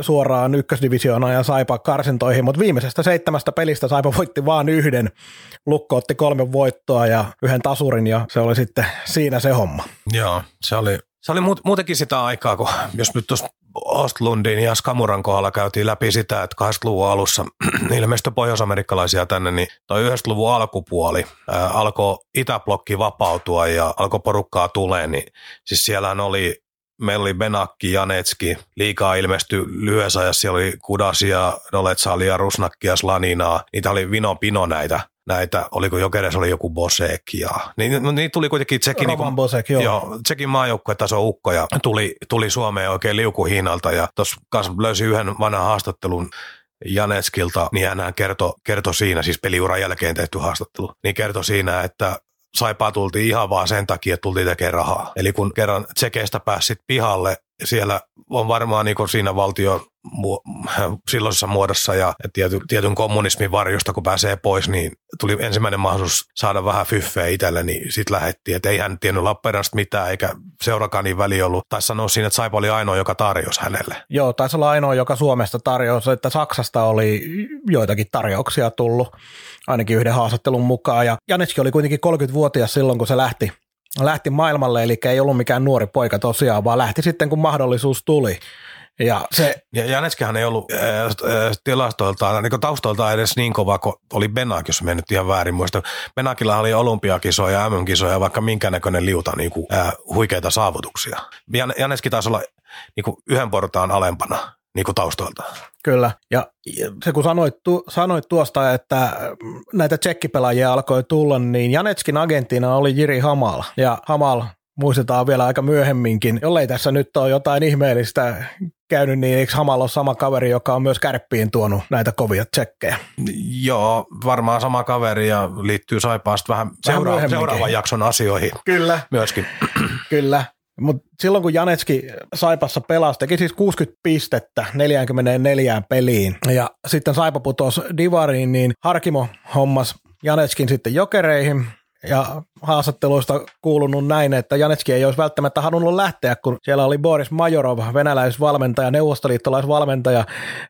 suoraan ykkösdivisioonaan ja Saipa karsintoihin, mutta viimeisestä seitsemästä pelistä Saipa voitti vain yhden. Lukko otti kolme voittoa ja yhden tasurin ja se oli sitten siinä se homma. Joo, se oli se oli muutenkin sitä aikaa, kun jos nyt tuossa Ostlundin ja Skamuran kohdalla käytiin läpi sitä, että 80-luvun alussa ilmestyi pohjoisamerikkalaisia tänne, niin toi 90-luvun alkupuoli ää, alkoi Itäblokki vapautua ja alkoi porukkaa tulee, niin siis siellähän oli meillä oli Benakki, Janetski, liikaa ilmestyi lyhyessä ajassa, siellä oli Kudasia, Doletsalia, Rusnakkia, Slaninaa, niitä oli vino pino näitä näitä, oliko Jokeres oli joku Bosek ja niin, no, niin tuli kuitenkin Tsekin, niin Bosek, joo. joo Tsekin maajoukkuetaso ukko ja tuli, tuli Suomeen oikein liukuhiinalta ja tuossa löysi yhden vanhan haastattelun Janetskilta, niin hän kertoi, kertoi siinä, siis peliuran jälkeen tehty haastattelu, niin kertoi siinä, että Saipaa tultiin ihan vaan sen takia, että tultiin tekemään rahaa. Eli kun kerran Tsekeistä pääsit pihalle, siellä on varmaan niin siinä valtio silloisessa muodossa ja tietyn, tietyn kommunismin varjosta, kun pääsee pois, niin tuli ensimmäinen mahdollisuus saada vähän fyffeä itselle, niin sitten lähettiin, että ei hän tiennyt Lappeenrannasta mitään, eikä seurakaan niin väli ollut. Taisi sanoa siinä, että Saipa oli ainoa, joka tarjosi hänelle. Joo, taisi olla ainoa, joka Suomesta tarjosi, että Saksasta oli joitakin tarjouksia tullut, ainakin yhden haastattelun mukaan, ja Janetski oli kuitenkin 30-vuotias silloin, kun se lähti lähti maailmalle, eli ei ollut mikään nuori poika tosiaan, vaan lähti sitten, kun mahdollisuus tuli. Ja, se, ja Janeskihan ei ollut äh, tilastoiltaan, niin taustoiltaan edes niin kova kuin oli Benak, jos mennyt ihan väärin muista. Benakilla oli olympiakisoja ja MM-kisoja, vaikka minkä näköinen liuta niin kuin, äh, huikeita saavutuksia. Jan, Janeski taisi olla niin kuin yhden portaan alempana niin kuin taustoilta. Kyllä, ja se kun sanoit, tu, sanoit tuosta, että näitä tsekkipelaajia alkoi tulla, niin Janetskin agentina oli Jiri Hamal, ja Hamal muistetaan vielä aika myöhemminkin, jollei tässä nyt ole jotain ihmeellistä käynyt, niin eikö Hamal ole sama kaveri, joka on myös kärppiin tuonut näitä kovia tsekkejä? Joo, varmaan sama kaveri ja liittyy Saipaasta vähän, vähän seura- seuraavan jakson asioihin. Kyllä. Myöskin. Kyllä. Mutta silloin kun Janetski Saipassa pelasi, teki siis 60 pistettä 44 peliin. Ja sitten Saipa putosi Divariin, niin Harkimo hommas Janetskin sitten jokereihin. Ja haastatteluista kuulunut näin, että Janetski ei olisi välttämättä halunnut lähteä, kun siellä oli Boris Majorov, venäläisvalmentaja, neuvostoliittolaisvalmentaja,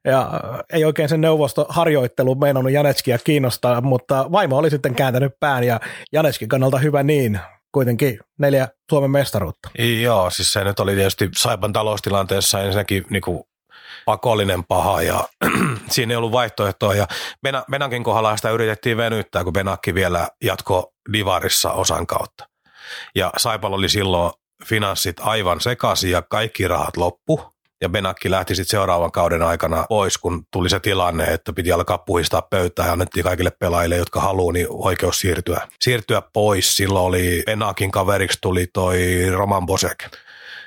ja ei oikein sen neuvostoharjoittelu meinannut Janetskia kiinnostaa, mutta vaimo oli sitten kääntänyt pään, ja Janetski kannalta hyvä niin, kuitenkin neljä Suomen mestaruutta. Joo, siis se nyt oli tietysti Saipan taloustilanteessa ensinnäkin niin kuin pakollinen paha ja siinä ei ollut vaihtoehtoa. Ja Benakin kohdalla sitä yritettiin venyttää, kun Benakki vielä jatko Divarissa osan kautta. Ja Saipal oli silloin finanssit aivan sekaisin ja kaikki rahat loppu. Ja Benakki lähti sitten seuraavan kauden aikana pois, kun tuli se tilanne, että piti alkaa puhistaa pöytää ja annettiin kaikille pelaajille, jotka haluaa, niin oikeus siirtyä, siirtyä pois. Silloin oli Benakin kaveriksi tuli toi Roman Bosek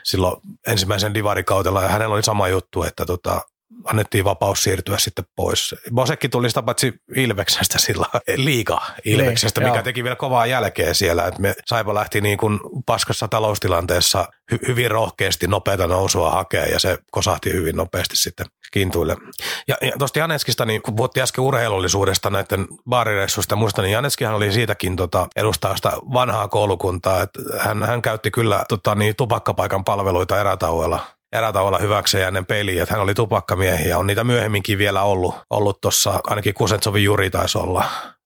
silloin ensimmäisen divarikautella ja hänellä oli sama juttu, että tota, annettiin vapaus siirtyä sitten pois. Bosekki tuli sitä paitsi Ilveksestä sillä liiga Ilveksestä, Niin, mikä joo. teki vielä kovaa jälkeä siellä. Et me Saipa lähti niin kuin paskassa taloustilanteessa hy- hyvin rohkeasti nopeata nousua hakea ja se kosahti hyvin nopeasti sitten kintuille. Ja, ja tuosta Janeskista, niin kun puhuttiin äsken urheilullisuudesta näiden baarireissuista muista, niin Janeskihan oli siitäkin tota, edustaa sitä vanhaa koulukuntaa, että hän, hän käytti kyllä tota, niin, tupakkapaikan palveluita erätauolla erätauolla hyväkseen ennen että hän oli tupakkamiehiä. On niitä myöhemminkin vielä ollut, ollut tuossa, ainakin Kusentsovin Juri taisi olla,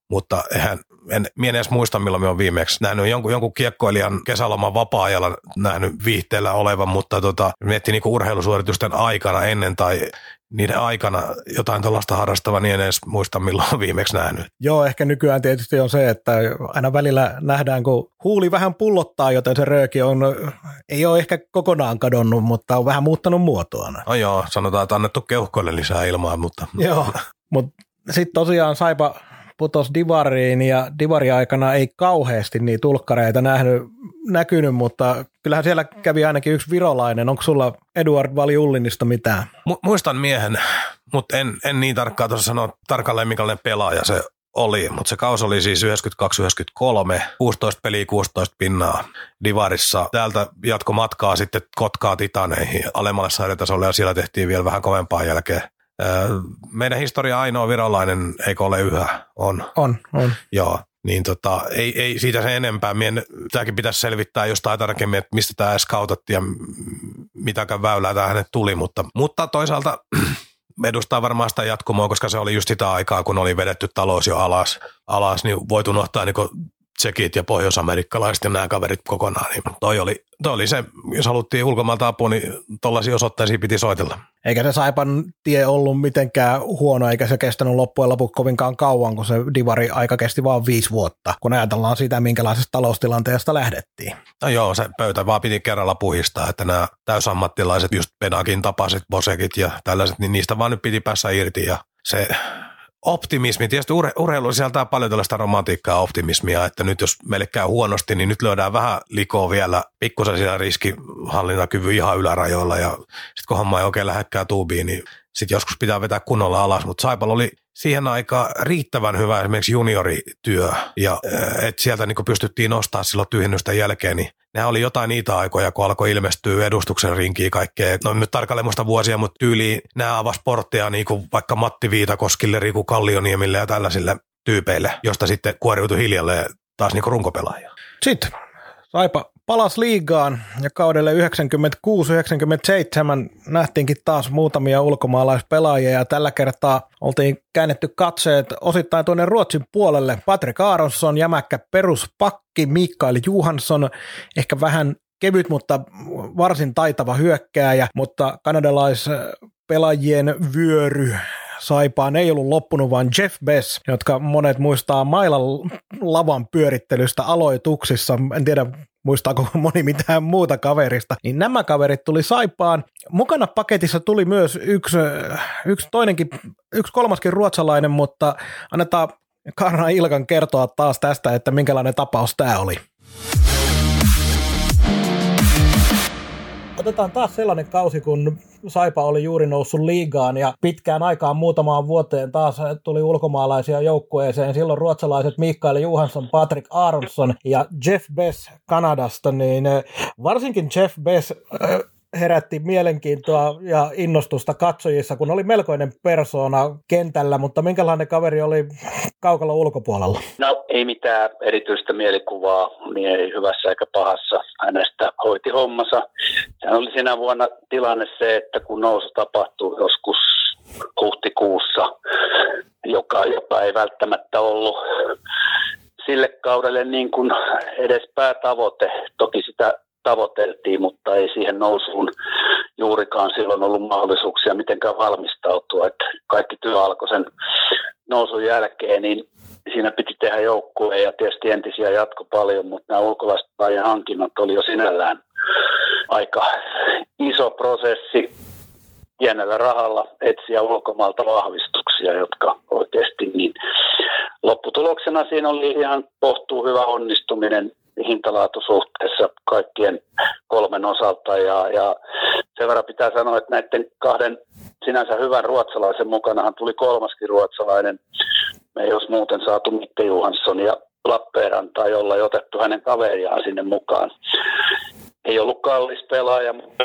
mutta eihän, en, minä en edes muista, milloin me on viimeksi nähnyt jonkun, jonkun kiekkoilijan kesäloman vapaa-ajalla nähnyt viihteellä olevan, mutta tota, miettii niinku urheilusuoritusten aikana ennen tai niiden aikana jotain tuollaista harrastavaa, niin en edes muista, milloin on viimeksi nähnyt. Joo, ehkä nykyään tietysti on se, että aina välillä nähdään, kun huuli vähän pullottaa, joten se rööki on, ei ole ehkä kokonaan kadonnut, mutta on vähän muuttanut muotoaan. No joo, sanotaan, että annettu keuhkoille lisää ilmaa, mutta Joo, mutta sitten tosiaan Saipa putos Divariin ja Divari aikana ei kauheasti niitä tulkkareita nähnyt, näkynyt, mutta kyllähän siellä kävi ainakin yksi virolainen. Onko sulla Eduard Valjullinista mitään? Mu- muistan miehen, mutta en, en niin tarkkaan tuossa sanoa tarkalleen, minkälainen pelaaja se oli, mutta se kausi oli siis 92-93, 16 peliä, 16 pinnaa Divarissa. Täältä jatko matkaa sitten Kotkaa Titaneihin alemmalle sarjatasolle ja siellä tehtiin vielä vähän kovempaa jälkeen. Meidän historia ainoa virolainen, eikö ole yhä? On. On, on. Joo, niin tota, ei, ei siitä sen enempää. Mien, tämäkin pitäisi selvittää jostain tarkemmin, että mistä tämä edes kautattiin ja mitäkään väylää tämä hänet tuli, mutta, mutta toisaalta edustaa varmaan sitä jatkumoa, koska se oli just sitä aikaa, kun oli vedetty talous jo alas, alas niin voit unohtaa niin tsekit ja pohjoisamerikkalaiset ja nämä kaverit kokonaan. Niin toi, oli, toi oli se, jos haluttiin ulkomailta apua, niin tollaisia osoitteisiin piti soitella. Eikä se Saipan tie ollut mitenkään huono, eikä se kestänyt loppujen lopuksi kovinkaan kauan, kun se Divari aika kesti vain viisi vuotta, kun ajatellaan sitä, minkälaisesta taloustilanteesta lähdettiin. No joo, se pöytä vaan piti kerralla puhistaa, että nämä täysammattilaiset, just Penakin tapasit, Bosekit ja tällaiset, niin niistä vaan nyt piti päässä irti ja se optimismi, tietysti ure, urheilu sisältää paljon tällaista romantiikkaa optimismia, että nyt jos meille käy huonosti, niin nyt löydään vähän likoa vielä pikkusen siellä riskihallintakyvyn ihan ylärajoilla ja sitten kun homma ei oikein lähekkää tuubiin, niin sitten joskus pitää vetää kunnolla alas, mutta Saipalla oli siihen aikaan riittävän hyvä esimerkiksi juniorityö ja että sieltä niin pystyttiin nostaa silloin tyhjennysten jälkeen, niin nämä oli jotain niitä aikoja, kun alkoi ilmestyä edustuksen rinkiä kaikkea. No nyt tarkalleen muista vuosia, mutta tyyliin nämä avasi portteja niin kuin vaikka Matti Viitakoskille, Riku Kallioniemille ja tällaisille tyypeille, josta sitten kuoriutui hiljalleen taas niin runkopelaajia. Sitten Saipa palas liigaan ja kaudelle 96-97 nähtiinkin taas muutamia ulkomaalaispelaajia ja tällä kertaa oltiin käännetty katseet osittain tuonne Ruotsin puolelle. Patrick Aronsson, jämäkkä peruspakki, Mikael Johansson, ehkä vähän kevyt, mutta varsin taitava hyökkääjä, mutta kanadalaispelaajien vyöry Saipaan ei ollut loppunut, vaan Jeff Bess, jotka monet muistaa mailan lavan pyörittelystä aloituksissa. En tiedä, muistaako moni mitään muuta kaverista, niin nämä kaverit tuli Saipaan. Mukana paketissa tuli myös yksi, yksi toinenkin, yksi kolmaskin ruotsalainen, mutta annetaan Karna Ilkan kertoa taas tästä, että minkälainen tapaus tämä oli. Otetaan taas sellainen kausi, kun Saipa oli juuri noussut liigaan ja pitkään aikaan muutamaan vuoteen taas tuli ulkomaalaisia joukkueeseen. Silloin ruotsalaiset Mikael Johansson, Patrick Aronsson ja Jeff Bess Kanadasta, niin varsinkin Jeff Bess herätti mielenkiintoa ja innostusta katsojissa, kun oli melkoinen persona kentällä, mutta minkälainen kaveri oli kaukalla ulkopuolella? No ei mitään erityistä mielikuvaa, niin ei hyvässä eikä pahassa. Hänestä hoiti hommansa. Sehän oli siinä vuonna tilanne se, että kun nousu tapahtui joskus huhtikuussa, joka, joka ei välttämättä ollut sille kaudelle niin kuin edes päätavoite. Toki sitä tavoiteltiin, mutta ei siihen nousuun juurikaan silloin ollut mahdollisuuksia mitenkään valmistautua. Että kaikki työ alkoi sen nousun jälkeen, niin siinä piti tehdä joukkueen ja tietysti entisiä jatko paljon, mutta nämä ulkolaiset hankinnat oli jo sinällään aika iso prosessi pienellä rahalla etsiä ulkomailta vahvistuksia, jotka oikeasti niin lopputuloksena siinä oli ihan kohtuu hyvä onnistuminen hintalaatusuhteessa kaikkien kolmen osalta ja, ja sen verran pitää sanoa, että näiden kahden sinänsä hyvän ruotsalaisen mukanahan tuli kolmaskin ruotsalainen. Me ei olisi muuten saatu Mikke Johansson ja Lappeenrantaa, jolla ei otettu hänen kaveriaan sinne mukaan. Ei ollut kallis pelaaja, mutta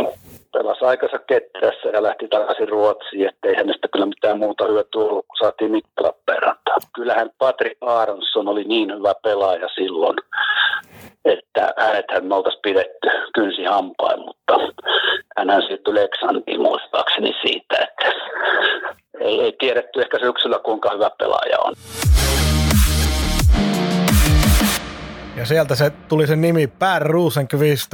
pelasi aikansa ketterässä ja lähti takaisin Ruotsiin, ettei hänestä kyllä mitään muuta hyötyä ollut, kun saatiin Mikke Lappeenrantaa. Kyllähän Patrik Aronsson oli niin hyvä pelaaja silloin, että hänethän me oltaisiin pidetty kynsi hampain, mutta hän siirtyi Leksandiin muistaakseni siitä, että ei, ei tiedetty ehkä syksyllä kuinka hyvä pelaaja on. Ja sieltä se tuli se nimi Per Rosenqvist,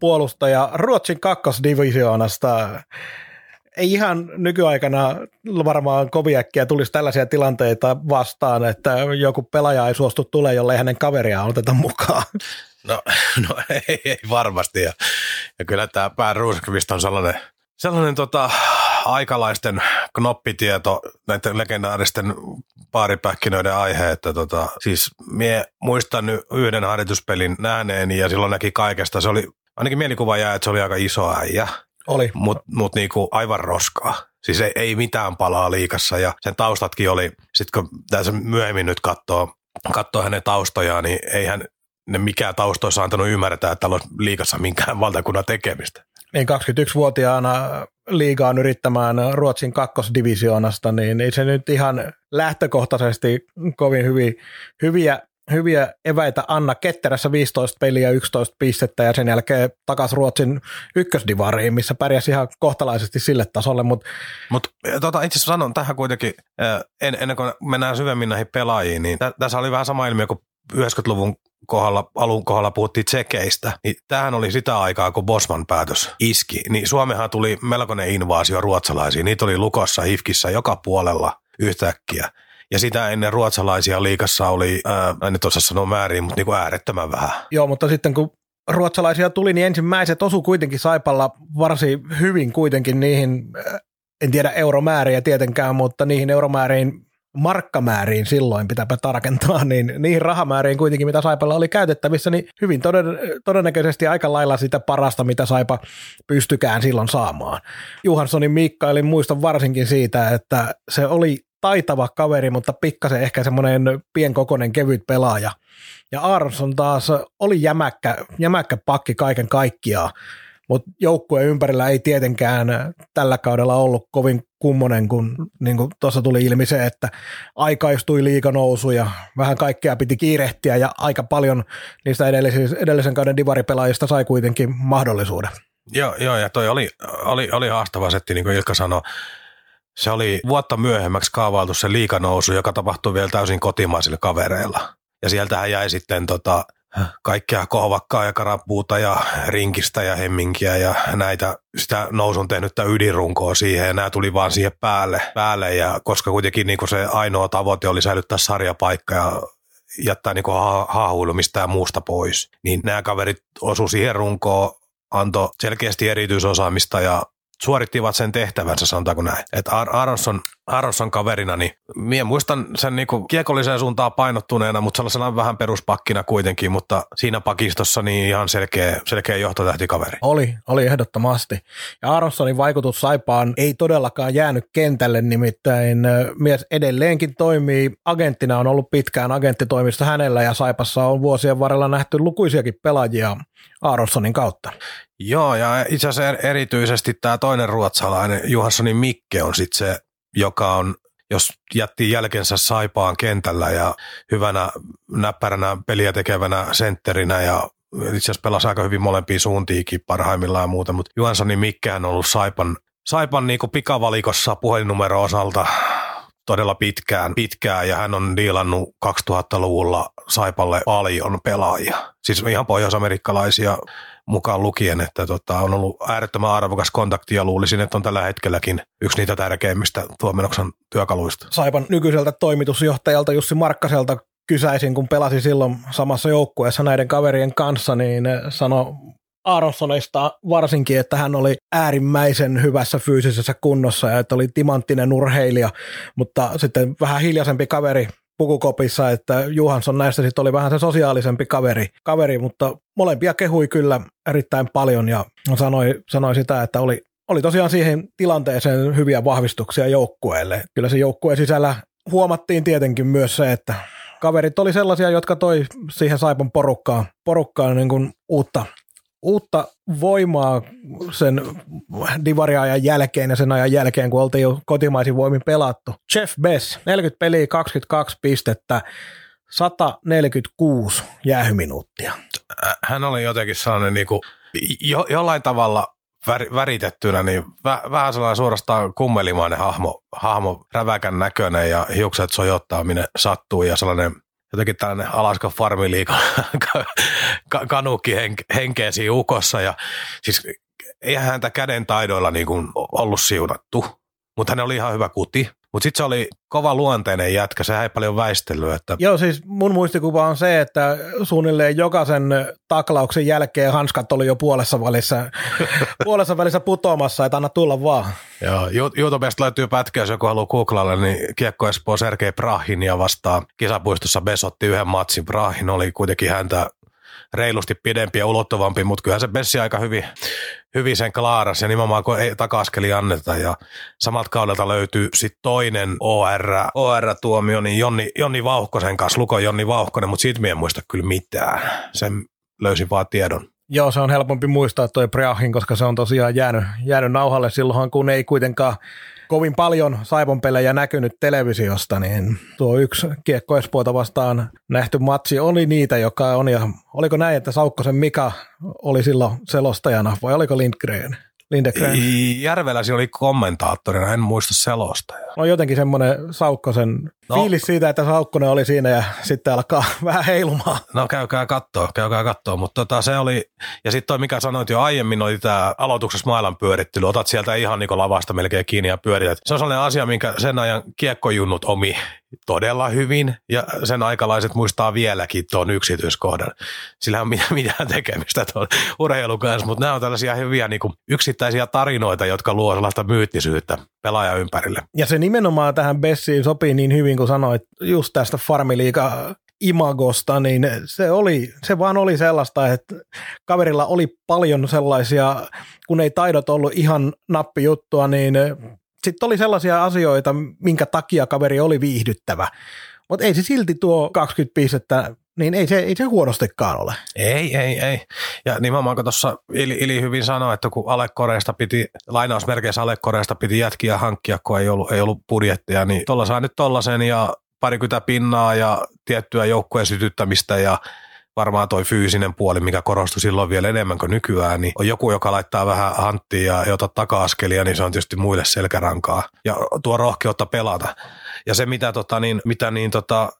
puolustaja Ruotsin kakkosdivisioonasta. Ei ihan nykyaikana varmaan koviäkkiä tulisi tällaisia tilanteita vastaan, että joku pelaaja ei suostu tulee, jolle hänen kaveriaan oteta mukaan. No, no ei, ei varmasti. Ja, ja kyllä tämä Per Rosenqvist on sellainen, sellainen tota, aikalaisten knoppitieto näiden legendaaristen paaripäkkinoiden aihe, että tota, siis mie muistan nyt yhden harjoituspelin nähneeni ja silloin näki kaikesta. Se oli, ainakin mielikuva jää, että se oli aika iso äijä. Oli. Mutta mut niinku aivan roskaa. Siis ei, ei mitään palaa liikassa ja sen taustatkin oli, sitten kun tässä myöhemmin nyt katsoo, katsoo hänen taustojaan, niin eihän ne mikään taustoissa antanut ymmärtää, että täällä olisi liikassa minkään valtakunnan tekemistä. Niin 21-vuotiaana liigaan yrittämään Ruotsin kakkosdivisioonasta, niin ei se nyt ihan lähtökohtaisesti kovin hyviä, hyviä, hyviä eväitä anna ketterässä 15 peliä, 11 pistettä ja sen jälkeen takas Ruotsin ykkösdivariin, missä pärjäsi ihan kohtalaisesti sille tasolle. Mutta Mut, tota, itse asiassa sanon tähän kuitenkin, en, ennen kuin mennään syvemmin näihin pelaajiin, niin tä, tässä oli vähän sama ilmiö kuin 90-luvun kohdalla, alun kohdalla puhuttiin tsekeistä, niin tämähän oli sitä aikaa, kun Bosman päätös iski. Niin Suomehan tuli melkoinen invaasio ruotsalaisiin. Niitä oli Lukossa, Hifkissä, joka puolella yhtäkkiä. Ja sitä ennen ruotsalaisia liikassa oli, ää, en nyt osaa sanoa määriin, mutta niin kuin äärettömän vähän. Joo, mutta sitten kun ruotsalaisia tuli, niin ensimmäiset osu kuitenkin Saipalla varsin hyvin kuitenkin niihin, en tiedä euromääriä tietenkään, mutta niihin euromääriin markkamääriin silloin, pitääpä tarkentaa, niin niihin rahamääriin kuitenkin, mitä Saipalla oli käytettävissä, niin hyvin toden, todennäköisesti aika lailla sitä parasta, mitä Saipa pystykään silloin saamaan. Johanssonin Mikkailin muistan varsinkin siitä, että se oli taitava kaveri, mutta pikkasen ehkä semmoinen pienkokoinen kevyt pelaaja. Ja Aronson taas oli jämäkkä, jämäkkä pakki kaiken kaikkiaan mutta joukkueen ympärillä ei tietenkään tällä kaudella ollut kovin kummonen, kun niin kuin tuossa tuli ilmi se, että aikaistui liikanousu ja vähän kaikkea piti kiirehtiä ja aika paljon niistä edellisen, edellisen kauden divaripelaajista sai kuitenkin mahdollisuuden. Joo, joo ja toi oli, oli, oli haastava setti, niin kuin Ilkka sanoi. Se oli vuotta myöhemmäksi kaavailtu se liikanousu, joka tapahtui vielä täysin kotimaisilla kavereilla. Ja sieltähän jäi sitten tota, kaikkea kohvakkaa ja karapuuta ja rinkistä ja hemminkiä ja näitä sitä nousun tehnyttä ydinrunkoa siihen. Ja nämä tuli vaan siihen päälle, päälle. Ja koska kuitenkin niin se ainoa tavoite oli säilyttää sarjapaikka ja jättää niin haahuilu mistään muusta pois, niin nämä kaverit osu siihen runkoon, antoi selkeästi erityisosaamista ja suorittivat sen tehtävänsä, sanotaanko näin. Että Ar- Aronson, Aronson kaverina, niin minä muistan sen niinku kiekolliseen suuntaan painottuneena, mutta sellaisena vähän peruspakkina kuitenkin, mutta siinä pakistossa niin ihan selkeä, selkeä johtotähtikaveri. Oli, oli ehdottomasti. Ja Aronsonin vaikutus Saipaan ei todellakaan jäänyt kentälle, nimittäin mies edelleenkin toimii. Agenttina on ollut pitkään agenttitoimista hänellä ja Saipassa on vuosien varrella nähty lukuisiakin pelaajia Aronsonin kautta. Joo, ja itse asiassa erityisesti tämä toinen ruotsalainen, Juhanssonin Mikke on sitten se, joka on, jos jätti jälkensä Saipaan kentällä ja hyvänä näppäränä peliä tekevänä sentterinä ja itse asiassa pelasi aika hyvin molempiin suuntiinkin parhaimmillaan ja muuta, mutta Juhanssonin Mikkehän on ollut Saipan, Saipan niin pikavalikossa puhelinnumero osalta todella pitkään, pitkään ja hän on diilannut 2000-luvulla Saipalle paljon pelaajia. Siis ihan pohjoisamerikkalaisia mukaan lukien, että tota, on ollut äärettömän arvokas kontakti ja luulisin, että on tällä hetkelläkin yksi niitä tärkeimmistä Tuomenoksan työkaluista. Saipan nykyiseltä toimitusjohtajalta Jussi Markkaselta kysäisin, kun pelasi silloin samassa joukkueessa näiden kaverien kanssa, niin sano Aronsonista varsinkin, että hän oli äärimmäisen hyvässä fyysisessä kunnossa ja että oli timanttinen urheilija, mutta sitten vähän hiljaisempi kaveri pukukopissa, että Juhansson näistä sitten oli vähän se sosiaalisempi kaveri, kaveri, mutta molempia kehui kyllä erittäin paljon ja sanoi, sanoi sitä, että oli oli tosiaan siihen tilanteeseen hyviä vahvistuksia joukkueelle. Kyllä se joukkueen sisällä huomattiin tietenkin myös se, että kaverit oli sellaisia, jotka toi siihen Saipon porukkaan, porukkaan niin kuin uutta, uutta voimaa sen divariajan jälkeen ja sen ajan jälkeen, kun oltiin jo kotimaisin voimin pelattu. Jeff Bess, 40 peliä, 22 pistettä, 146 jäähyminuuttia. Hän oli jotenkin sellainen niin kuin, jo, jollain tavalla vär, väritettynä, niin vä, vähän sellainen suorastaan kummelimainen hahmo, hahmo räväkän näköinen ja hiukset sojottaa, minne sattuu ja sellainen jotenkin tällainen Alaska Farmiliikan kanukki henkeä siinä ukossa ja siis eihän häntä käden taidoilla niin kuin ollut siunattu, mutta hän oli ihan hyvä kuti. Mutta sitten se oli kova luonteinen jätkä, se ei paljon väistellyt. Että... Joo, siis mun muistikuva on se, että suunnilleen jokaisen taklauksen jälkeen hanskat oli jo puolessa välissä, puolessa välissä putoamassa, että anna tulla vaan. Joo, YouTubesta löytyy pätkä, jos joku haluaa googlalla, niin Kiekko Espoo Sergei Prahin ja vastaan kisapuistossa besotti yhden matsin. Prahin oli kuitenkin häntä reilusti pidempi ja ulottuvampi, mutta kyllähän se Bessi aika hyvin, hyvin sen klaaras ja nimenomaan kun ei taka-askeli anneta ja samalta kaudelta löytyy sitten toinen OR, OR-tuomio, niin Jonni, Jonni Vauhkosen kanssa, Luko Jonni Vauhkonen, mutta siitä en muista kyllä mitään. Sen löysin vaan tiedon. Joo, se on helpompi muistaa toi Preahin, koska se on tosiaan jäänyt, jäänyt nauhalle silloin, kun ei kuitenkaan kovin paljon Saipon pelejä näkynyt televisiosta, niin tuo yksi Kiekko Espoota vastaan nähty matsi oli niitä, joka on, ja oliko näin, että Saukkosen Mika oli silloin selostajana, vai oliko Lindgren? Lindegren. Järveläsi oli kommentaattorina, en muista selosta. No jotenkin semmoinen Saukkosen no. fiilis siitä, että Saukkonen oli siinä ja sitten alkaa vähän heilumaan. No käykää kattoo, käykää kattoo, mutta tota, se oli, ja sitten toi mikä sanoit jo aiemmin, oli tämä aloituksessa maailman pyörittely, otat sieltä ihan niin lavasta melkein kiinni ja pyörität. Se on sellainen asia, minkä sen ajan kiekkojunnut omi todella hyvin ja sen aikalaiset muistaa vieläkin tuon yksityiskohdan. Sillä on mitään tekemistä tuon urheilun kanssa, mutta nämä on tällaisia hyviä niin kuin yksittäisiä tarinoita, jotka luo sellaista myyttisyyttä pelaajan ympärille. Ja se nimenomaan tähän Bessiin sopii niin hyvin, kun sanoit just tästä Farmiliiga imagosta, niin se, oli, se vaan oli sellaista, että kaverilla oli paljon sellaisia, kun ei taidot ollut ihan nappijuttua, niin sitten oli sellaisia asioita, minkä takia kaveri oli viihdyttävä. Mutta ei se silti tuo 20 pistettä, niin ei se, ei se huonostikaan ole. Ei, ei, ei. Ja nimenomaan kun tuossa Ili, Ili, hyvin sanoi, että kun Alekoreesta piti, lainausmerkeissä Alekoreesta piti jätkiä hankkia, kun ei ollut, ei ollut budjettia, niin tuolla saa nyt tollasen ja parikymmentä pinnaa ja tiettyä joukkueen sytyttämistä ja varmaan toi fyysinen puoli, mikä korostui silloin vielä enemmän kuin nykyään, niin on joku, joka laittaa vähän hanttia ja jota taka-askelia, niin se on tietysti muille selkärankaa ja tuo rohkeutta pelata. Ja se, mitä, tota, niin, mitä niin, tota,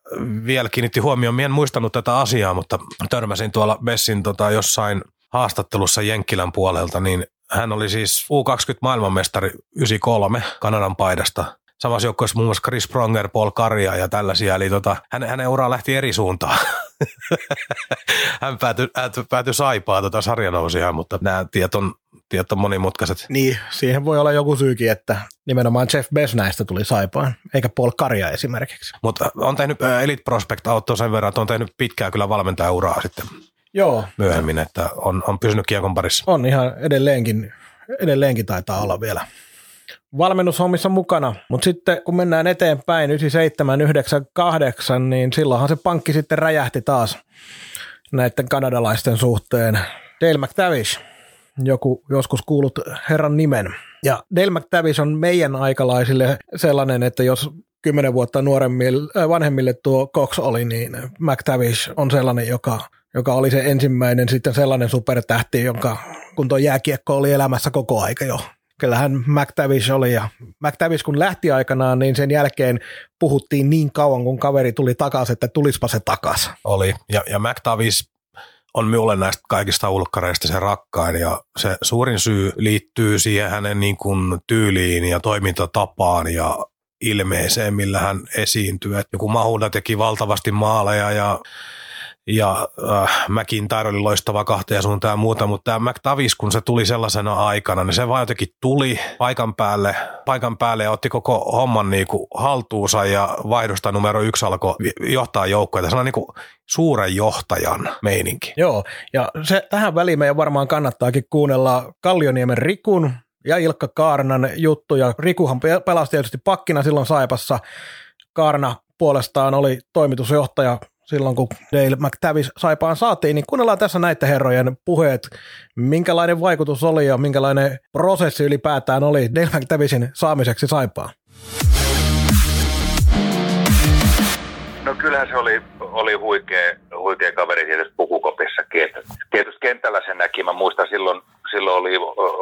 vielä kiinnitti huomioon, en muistanut tätä asiaa, mutta törmäsin tuolla Bessin tota, jossain haastattelussa Jenkkilän puolelta, niin hän oli siis U20 maailmanmestari 93 Kanadan paidasta samassa joukkueessa muun muassa Chris Pronger, Paul Karja ja tällaisia, eli tota, hänen, hänen ura lähti eri suuntaan. hän päätyi, päätyi saipaa tota sarjanousia, mutta nämä tiet on, tiet on monimutkaiset. Niin, siihen voi olla joku syykin, että nimenomaan Jeff Bess näistä tuli saipaan, eikä Paul Karja esimerkiksi. Mutta on tehnyt Elite Prospect Auto sen verran, että on tehnyt pitkää kyllä valmentajauraa sitten Joo. myöhemmin, että on, on pysynyt kiekon parissa. On ihan edelleenkin, edelleenkin taitaa olla vielä valmennushommissa mukana, mutta sitten kun mennään eteenpäin 97, 98, niin silloinhan se pankki sitten räjähti taas näiden kanadalaisten suhteen. Dale McTavish, joku joskus kuulut herran nimen. Ja Dale McTavish on meidän aikalaisille sellainen, että jos kymmenen vuotta nuoremmille, äh, vanhemmille tuo Cox oli, niin McTavish on sellainen, joka, joka oli se ensimmäinen sitten sellainen supertähti, jonka kun tuo jääkiekko oli elämässä koko aika jo kyllähän McTavish oli ja McTavish kun lähti aikanaan, niin sen jälkeen puhuttiin niin kauan, kun kaveri tuli takaisin, että tulispa se takaisin. Oli, ja, ja McTavish on minulle näistä kaikista ulkkareista se rakkain ja se suurin syy liittyy siihen hänen niin kuin tyyliin ja toimintatapaan ja ilmeeseen, millä hän esiintyy. Et joku Mahuda teki valtavasti maaleja ja ja äh, McIntyre oli loistava kahteen suuntaan ja muuta, mutta tämä McTavis, kun se tuli sellaisena aikana, niin se vaan jotenkin tuli paikan päälle, paikan päälle ja otti koko homman niin kuin haltuunsa ja vaihdosta numero yksi alkoi johtaa joukkoja. Se on niin kuin suuren johtajan meininki. Joo, ja se, tähän väliin meidän varmaan kannattaakin kuunnella Kallioniemen Rikun ja Ilkka Kaarnan juttu, ja Rikuhan pelasi tietysti pakkina silloin Saipassa. Kaarna puolestaan oli toimitusjohtaja silloin, kun Dale McTavish Saipaan saatiin, niin kuunnellaan tässä näiden herrojen puheet, minkälainen vaikutus oli ja minkälainen prosessi ylipäätään oli Dale McTavishin saamiseksi Saipaan. No kyllähän se oli, oli huikea, huikea kaveri tietysti pukukopissakin. Että tietysti kentällä sen näki. Mä muistan silloin, silloin oli,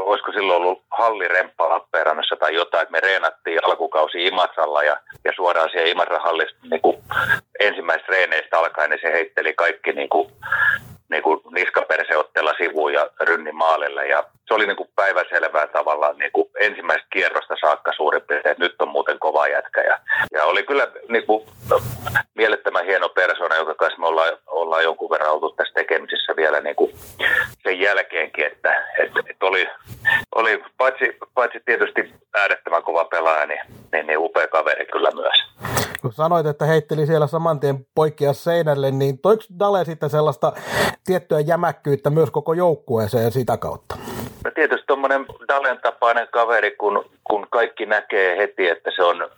olisiko silloin ollut halli Remppa Lappeenrannassa tai jotain, että me reenattiin alkukausi Imatralla ja, ja suoraan siihen Imatran hallista niin ensimmäistä reeneistä alkaen, niin se heitteli kaikki niin kuin, niin kuin niskaperseotteella sivuun ja rynnin maalille. Ja se oli niin kuin päiväselvää tavallaan niin kuin ensimmäistä kierrosta saakka suurin piirtein, että nyt on muuten kova jätkä. Ja, ja oli kyllä niin kuin, mielettömän hieno persona, joka kanssa me ollaan, ollaan jonkun verran oltu tässä tekemisissä vielä niin kuin sen jälkeenkin, että, että, että oli, oli paitsi, paitsi tietysti äärettömän kova pelaaja, niin, niin, niin upea kaveri kyllä myös. Kun sanoit, että heitteli siellä saman tien poikkia seinälle, niin toiko Dale sitten sellaista tiettyä jämäkkyyttä myös koko joukkueeseen sitä kautta? No tietysti tuommoinen Dalen tapainen kaveri, kun, kun kaikki näkee heti, että se on,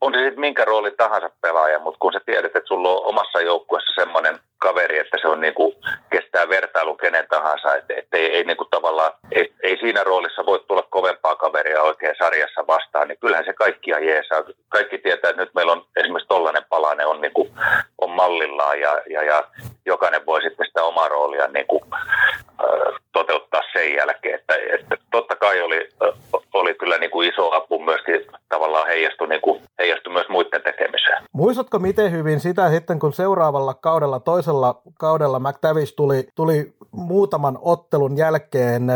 on se sitten minkä rooli tahansa pelaaja, mutta kun sä tiedät, että sulla on omassa joukkueessa semmoinen kaveri, että se on niin kuin, kestää vertailu kenen tahansa, että, että ei, ei niin kuin tavallaan, ei, ei, siinä roolissa voi tulla kovempaa kaveria oikein sarjassa vastaan, niin kyllähän se kaikkia jeesaa. Kaikki tietää, että nyt meillä on esimerkiksi tollainen palanen on, niin kuin, on mallillaan ja, ja, ja jokainen voi sitten sitä omaa roolia niin kuin, toteuttaa sen jälkeen. Että, että totta kai oli, oli kyllä niin kuin iso apu myöskin tavallaan heijastui, niin kuin, heijastui myös muiden tekemiseen. Muistatko miten hyvin sitä sitten, kun seuraavalla kaudella, toisella kaudella McTavish tuli, tuli muutaman ottelun jälkeen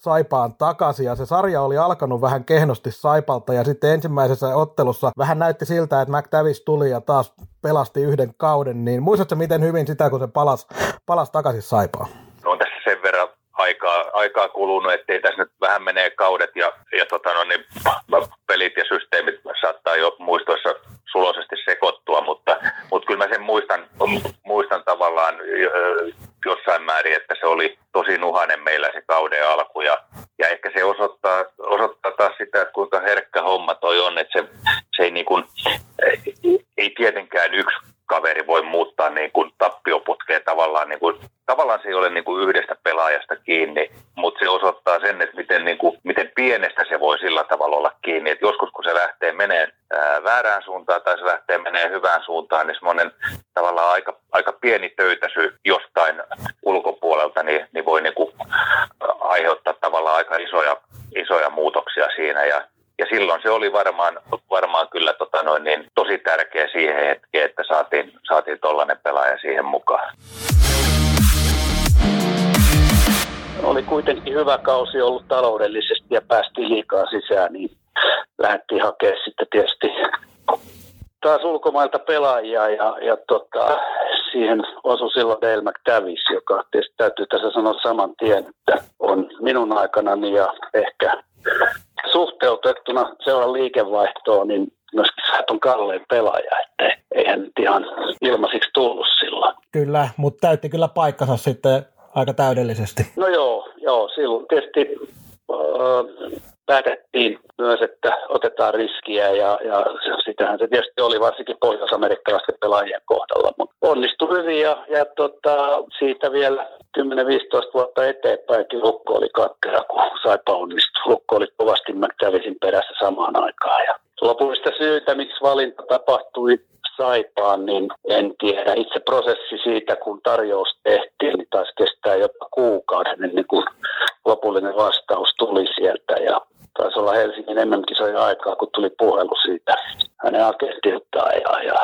Saipaan takaisin ja se sarja oli alkanut vähän kehnosti Saipalta ja sitten ensimmäisessä ottelussa vähän näytti siltä, että McTavish tuli ja taas pelasti yhden kauden, niin muistatko miten hyvin sitä, kun se palasi, palasi takaisin Saipaan? On tässä sen verran aikaa, kulunut, ettei tässä nyt vähän menee kaudet ja, ja tota no, niin pelit ja systeemit saattaa jo muistoissa suloisesti sekoittua, mutta, mutta kyllä mä sen muistan, muistan tavallaan jossain määrin, että se oli tosi nuhainen meillä se kauden alku ja, ja ehkä se osoittaa, osoittaa taas sitä, että kuinka herkkä homma toi on, että se, se ei, niin kuin, ei tietenkään yksi kaveri voi muuttaa niin kuin tappioputkeen tavallaan. Niin kuin, tavallaan se ei ole niin kuin yhdestä pelaajasta kiinni, mutta se osoittaa sen, että miten, niin kuin, miten pienestä se voi sillä tavalla olla kiinni. Et joskus kun se lähtee menee väärään suuntaan tai se lähtee menee hyvään suuntaan, niin semmoinen tavallaan aika, aika pieni töytäsy jostain ulkopuolelta niin, niin voi niin kuin aiheuttaa tavallaan aika isoja, isoja muutoksia siinä. Ja ja silloin se oli varmaan, varmaan kyllä tota noin, niin, tosi tärkeä siihen hetkeen, että saatiin, saatiin tollainen pelaaja siihen mukaan. Oli kuitenkin hyvä kausi ollut taloudellisesti ja päästiin liikaa sisään, niin lähdettiin hakemaan sitten tietysti taas ulkomailta pelaajia ja, ja tota, siihen osui silloin Dale McTavish, joka tietysti täytyy tässä sanoa saman tien, että on minun aikanani ja ehkä suhteutettuna seuran liikevaihtoon, niin myöskin sä on kallein pelaaja, että eihän nyt ihan ilmaisiksi tullut silloin. Kyllä, mutta täytti kyllä paikkansa sitten aika täydellisesti. No joo, joo silloin tietysti äh, päätettiin myös, että otetaan riskiä ja, ja sitähän se tietysti oli varsinkin pohjois-amerikkalaisten pelaajien kohdalla, mutta onnistui hyvin ja, ja tota, siitä vielä 10-15 vuotta eteenpäinkin Lukko oli katkera, kun Saipa onnistui. Lukko oli kovasti McTavisin perässä samaan aikaan. Ja lopullista syytä, miksi valinta tapahtui Saipaan, niin en tiedä. Itse prosessi siitä, kun tarjous tehtiin, niin taisi kestää jopa kuukauden ennen kuin lopullinen vastaus tuli sieltä. Ja taisi olla Helsingin MM-kisojen aikaa, kun tuli puhelu siitä hänen agentiltaan. Ja, ja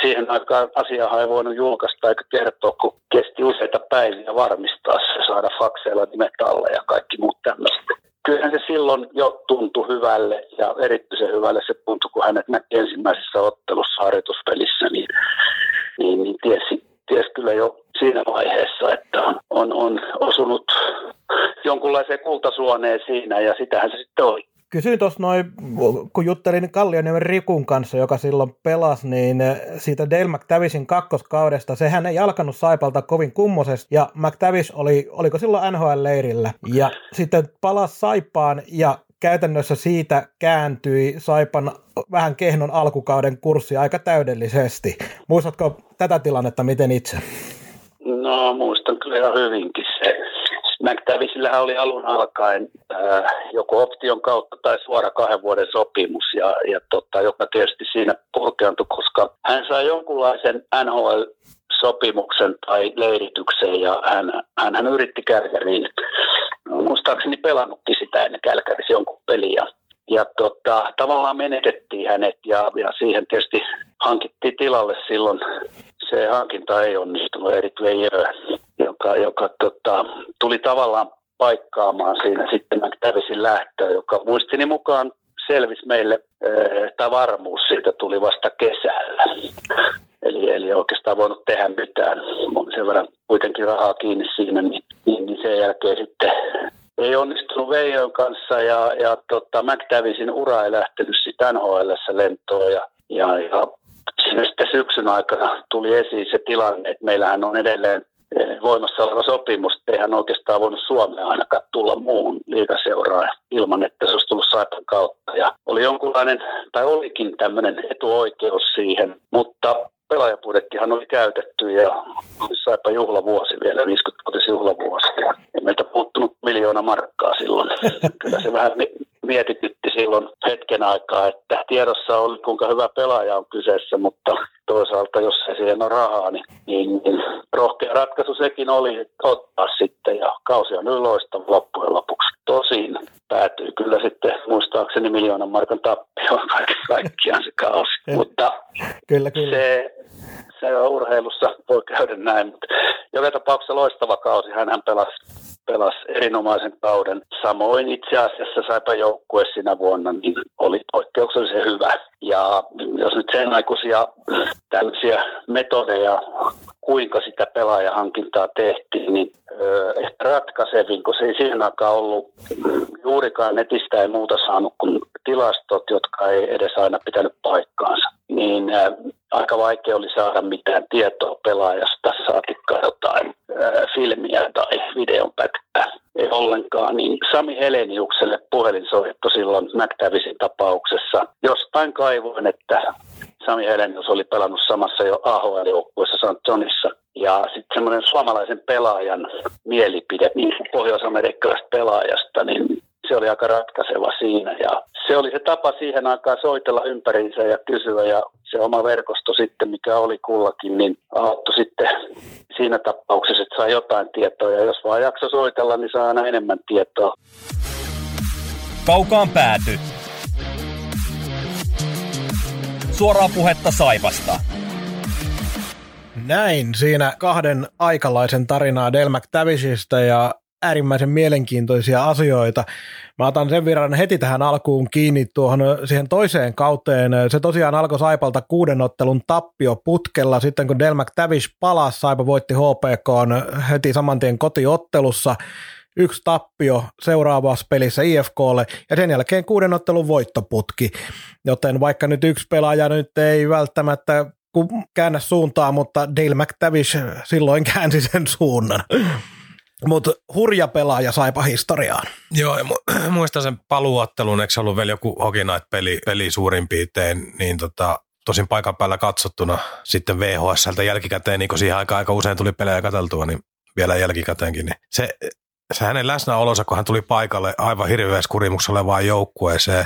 siihen aikaan asiaa ei voinut julkaista eikä kertoa, kun kesti useita päiviä varmistaa se, saada fakseilla nimet alle ja kaikki muut tämmöiset. Kyllähän se silloin jo tuntui hyvälle ja erityisen hyvälle se tuntui, kun hänet näki ensimmäisessä ottelussa harjoituspelissä, niin, niin, niin tiesi, tiesi kyllä jo siinä vaiheessa, että on, on, on osunut jonkunlaiseen kultasuoneen siinä ja sitähän se sitten oli. Kysyin tuossa noin, kun juttelin Kallioniemen Rikun kanssa, joka silloin pelasi, niin siitä Dale McTavishin kakkoskaudesta, sehän ei alkanut Saipalta kovin kummosesti, ja McTavish oli, oliko silloin NHL-leirillä, ja sitten palasi Saipaan, ja käytännössä siitä kääntyi Saipan vähän kehnon alkukauden kurssi aika täydellisesti. Muistatko tätä tilannetta miten itse? No muistan kyllä ihan hyvinkin se. McTavissillähän oli alun alkaen äh, joko option kautta tai suora kahden vuoden sopimus, ja, ja tota, joka tietysti siinä purkeantui, koska hän sai jonkunlaisen NHL sopimuksen tai leirityksen ja hän, hän, hän yritti Kälkäriin. No, muistaakseni pelannutkin sitä ennen Kälkärissä jonkun peliä. Ja, ja tota, tavallaan menetettiin hänet ja, ja siihen tietysti hankittiin tilalle silloin se hankinta ei onnistunut, Erik Veijö, joka, joka tota, tuli tavallaan paikkaamaan siinä sitten McTavisin lähtöä, joka muistini mukaan selvisi meille, että varmuus siitä tuli vasta kesällä. Eli, eli oikeastaan voinut tehdä mitään. On sen verran kuitenkin rahaa kiinni siinä, niin, niin, niin sen jälkeen sitten ei onnistunut Veijon kanssa ja, ja tota, McTavisin ura ei lähtenyt sitten nhl lentoon ja, ja, ja sitten syksyn aikana tuli esiin se tilanne, että meillähän on edelleen eh, voimassa oleva sopimus, eihän oikeastaan voinut Suomeen ainakaan tulla muuhun liikaseuraan ilman, että se olisi tullut Saipan kautta. Ja oli jonkunlainen, tai olikin tämmöinen etuoikeus siihen, mutta pelaajapudettihan oli käytetty ja saipa juhlavuosi vielä, 50-vuotis juhlavuosi. Ja meiltä puuttunut miljoona markkaa silloin. Kyllä se vähän mietitytti silloin hetken aikaa, että tiedossa oli kuinka hyvä pelaaja on kyseessä, mutta toisaalta jos ei siihen ole rahaa, niin, niin, niin rohkea ratkaisu sekin oli ottaa sitten ja kausi on nyt loistava loppujen lopuksi. Tosin päätyi kyllä sitten muistaakseni miljoonan markan tappioon kaikkiaan se kausi, mutta kyllä, kyllä. se se on urheilussa voi käydä näin, mutta joka tapauksessa loistava kausi. Hän pelasi, pelasi erinomaisen kauden. Samoin itse asiassa saipa joukkue sinä vuonna, niin oli poikkeuksellisen hyvä. Ja jos nyt sen aikuisia tällaisia metodeja, kuinka sitä pelaajahankintaa tehtiin, niin ehkä ratkaisevin, kun se ei siihen aikaan ollut juurikaan netistä ei muuta saanut kuin tilastot, jotka ei edes aina pitänyt paikkaansa. Niin aika vaikea oli saada mitään tietoa pelaajasta, saatikka jotain ää, filmiä tai videon pätkää. Ei ollenkaan, niin Sami Heleniukselle puhelinsoitto silloin McTavisin tapauksessa. Jostain kaivoin, että Sami Helenius oli pelannut samassa jo AHL-joukkueessa St. Johnissa. Ja sitten semmoinen suomalaisen pelaajan mielipide niin pohjois-amerikkalaisesta pelaajasta, niin se oli aika ratkaiseva siinä. Ja se oli se tapa siihen aikaan soitella ympäriinsä ja kysyä ja se oma verkosto sitten, mikä oli kullakin, niin auttoi sitten siinä tapauksessa, että saa jotain tietoa ja jos vaan jakso soitella, niin saa aina enemmän tietoa. Kaukaan pääty. Suoraa puhetta Saivasta. Näin siinä kahden aikalaisen tarinaa Del McTavishista ja äärimmäisen mielenkiintoisia asioita. Mä otan sen verran heti tähän alkuun kiinni tuohon siihen toiseen kauteen. Se tosiaan alkoi Saipalta kuuden ottelun tappio putkella. Sitten kun Del McTavish palasi, Saipa voitti HPK heti samantien kotiottelussa. Yksi tappio seuraavassa pelissä IFKlle ja sen jälkeen kuuden ottelun voittoputki. Joten vaikka nyt yksi pelaaja nyt ei välttämättä käännä suuntaa, mutta Dale McTavish silloin käänsi sen suunnan. Mutta hurja pelaaja saipa historiaan. Joo, mu- muistan sen paluottelun, eikö se ollut vielä joku Hockey Night-peli peli suurin piirtein, niin tota, tosin paikan päällä katsottuna sitten VHSltä jälkikäteen, niin kun siihen aika, aika usein tuli pelejä katseltua, niin vielä jälkikäteenkin, niin se, se hänen läsnäolonsa, kun hän tuli paikalle aivan hirveässä kurimuksessa olevaan joukkueeseen,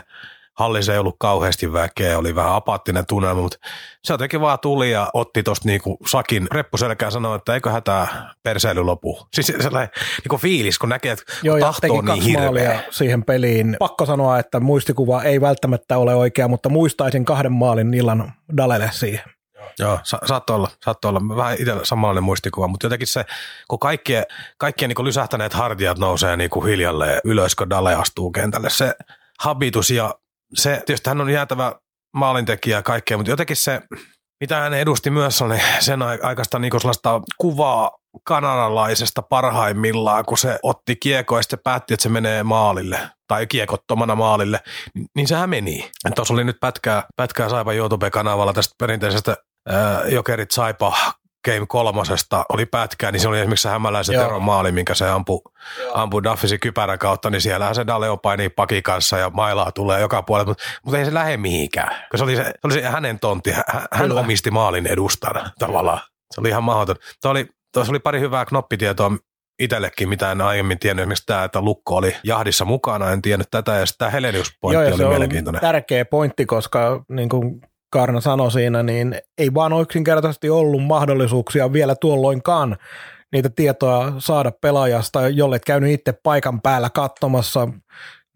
hallissa ei ollut kauheasti väkeä, oli vähän apaattinen tunnelma, mutta se jotenkin vaan tuli ja otti tuosta niinku sakin reppuselkään sanoi, että eikö hätää perseily lopu. Siis sellainen niinku fiilis, kun näkee, että Joo, tahto on niin hirveä. siihen peliin. Pakko sanoa, että muistikuva ei välttämättä ole oikea, mutta muistaisin kahden maalin illan Dalelle siihen. Joo, sa- saattoi olla, saattoi olla. Vähän itse samanlainen muistikuva, mutta jotenkin se, kun kaikkien, kaikkien niin lysähtäneet hartiat nousee niin kuin hiljalleen ylös, kun Dale astuu kentälle, se habitus ja se, tietysti hän on jäätävä maalintekijä ja kaikkea, mutta jotenkin se, mitä hän edusti myös, oli sen aikaista niin sellaista kuvaa kanadalaisesta parhaimmillaan, kun se otti kiekko ja sitten päätti, että se menee maalille tai kiekottomana maalille, niin, niin sehän meni. Tuossa oli nyt pätkää, pätkää Saipa YouTube-kanavalla tästä perinteisestä ää, Jokerit Saipa Game kolmosesta oli pätkää, niin se oli esimerkiksi se hämäläisen Teron maali, minkä se ampui, ampui Duffisi kypärän kautta, niin siellähän se Daleo painii paki kanssa ja mailaa tulee joka puolella, mutta, mutta ei se lähde mihinkään, se oli se, se, oli se hänen tontti, hän, hän omisti maalin edustana tavallaan. Se oli ihan mahdoton. Tuo oli, tuossa oli pari hyvää knoppitietoa itsellekin, mitä en aiemmin tiennyt. Esimerkiksi tämä, että Lukko oli jahdissa mukana, en tiennyt tätä. Ja sitten tämä Helenius-pointti Joo, oli mielenkiintoinen. tärkeä pointti, koska niin kuin Karna sanoi siinä, niin ei vaan yksinkertaisesti ollut mahdollisuuksia vielä tuolloinkaan niitä tietoa saada pelaajasta, jolle käynyt itse paikan päällä katsomassa,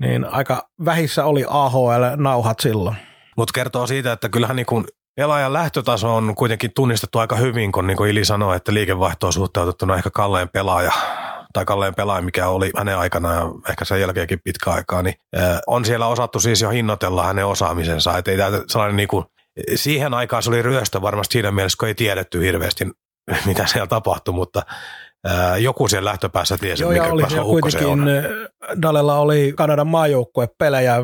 niin aika vähissä oli AHL-nauhat silloin. Mutta kertoo siitä, että kyllähän niin kuin pelaajan lähtötaso on kuitenkin tunnistettu aika hyvin, kun niin kuin Ili sanoi, että liikevaihto on suhteutettuna ehkä kalleen pelaaja tai kalleen pelaaja, mikä oli hänen aikana ja ehkä sen jälkeenkin pitkä aikaa, niin on siellä osattu siis jo hinnoitella hänen osaamisensa. Että ei sellainen niin kuin siihen aikaan se oli ryöstö varmasti siinä mielessä, kun ei tiedetty hirveästi, mitä siellä tapahtui, mutta joku siellä lähtöpäässä tiesi, Joo, mikä oli kuitenkin, on. Dalella oli Kanadan maajoukkuepelejä,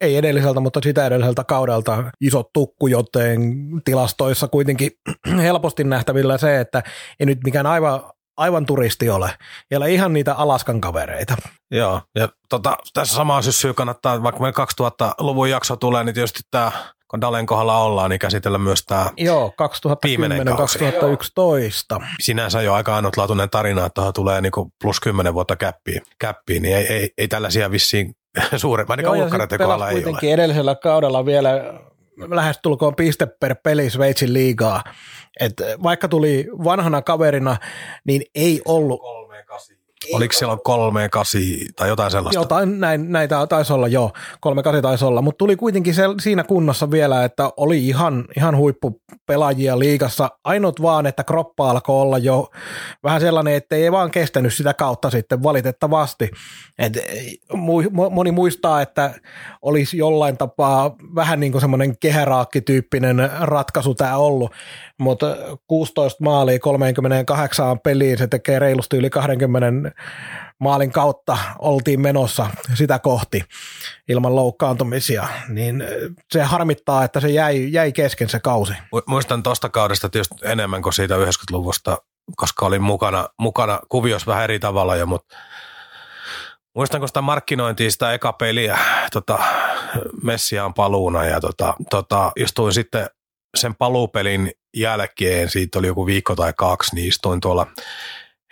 ei edelliseltä, mutta sitä edelliseltä kaudelta iso tukku, joten tilastoissa kuitenkin helposti nähtävillä se, että ei nyt mikään aivan, aivan turisti ole. Siellä ihan niitä Alaskan kavereita. Joo, ja tota, tässä samaa syssyä kannattaa, vaikka meidän 2000-luvun jakso tulee, niin tietysti tämä kun Dalen kohdalla ollaan, niin käsitellä myös tämä Joo, 2010-2011. Sinänsä jo aika ainutlaatuinen tarina, että tuohon tulee niinku plus 10 vuotta käppiin, käppiin niin ei, ei, ei tällaisia vissiin suurempaa, ainakaan ulkkareiden kohdalla ei kuitenkin ole. edellisellä kaudella vielä lähestulkoon piste per peli Sveitsin liigaa. Et vaikka tuli vanhana kaverina, niin ei ollut Oliko siellä kolme, kasi tai jotain sellaista? Jotain, näin, näitä taisi olla, joo. Kolme, kasi taisi olla, mutta tuli kuitenkin se, siinä kunnossa vielä, että oli ihan, ihan huippupelaajia liigassa. Ainut vaan, että kroppa alkoi olla jo vähän sellainen, että ei vaan kestänyt sitä kautta sitten valitettavasti. Et moni muistaa, että olisi jollain tapaa vähän niin kuin semmoinen kehäraakkityyppinen ratkaisu tämä ollut, mutta 16 maalia 38 peliin, se tekee reilusti yli 20 maalin kautta oltiin menossa sitä kohti ilman loukkaantumisia, niin se harmittaa, että se jäi, jäi kesken se kausi. Muistan tuosta kaudesta tietysti enemmän kuin siitä 90-luvusta, koska olin mukana, mukana kuviossa vähän eri tavalla jo, mutta muistanko sitä markkinointia, sitä eka peliä, tota, Messiaan paluuna ja tota, tota, istuin sitten sen paluupelin jälkeen, siitä oli joku viikko tai kaksi, niin istuin tuolla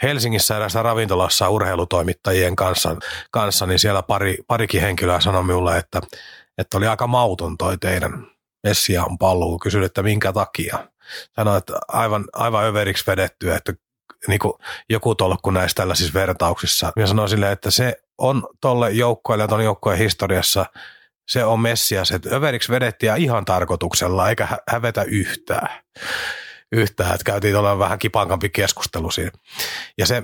Helsingissä erässä ravintolassa urheilutoimittajien kanssa, kanssa niin siellä pari, parikin henkilöä sanoi minulle, että, että oli aika mauton toi teidän Messiaan paluu. Kysyin, että minkä takia. Sanoin, että aivan, aivan överiksi vedetty, että niin kuin joku tolkku näissä tällaisissa vertauksissa. Ja sanoin sille, että se on tolle joukkoille ja ton joukkojen historiassa – se on Messias, että överiksi vedettiin ihan tarkoituksella, eikä hävetä yhtään. Yhtään, että käytiin tuolla vähän kipankampi keskustelu siinä. Ja se,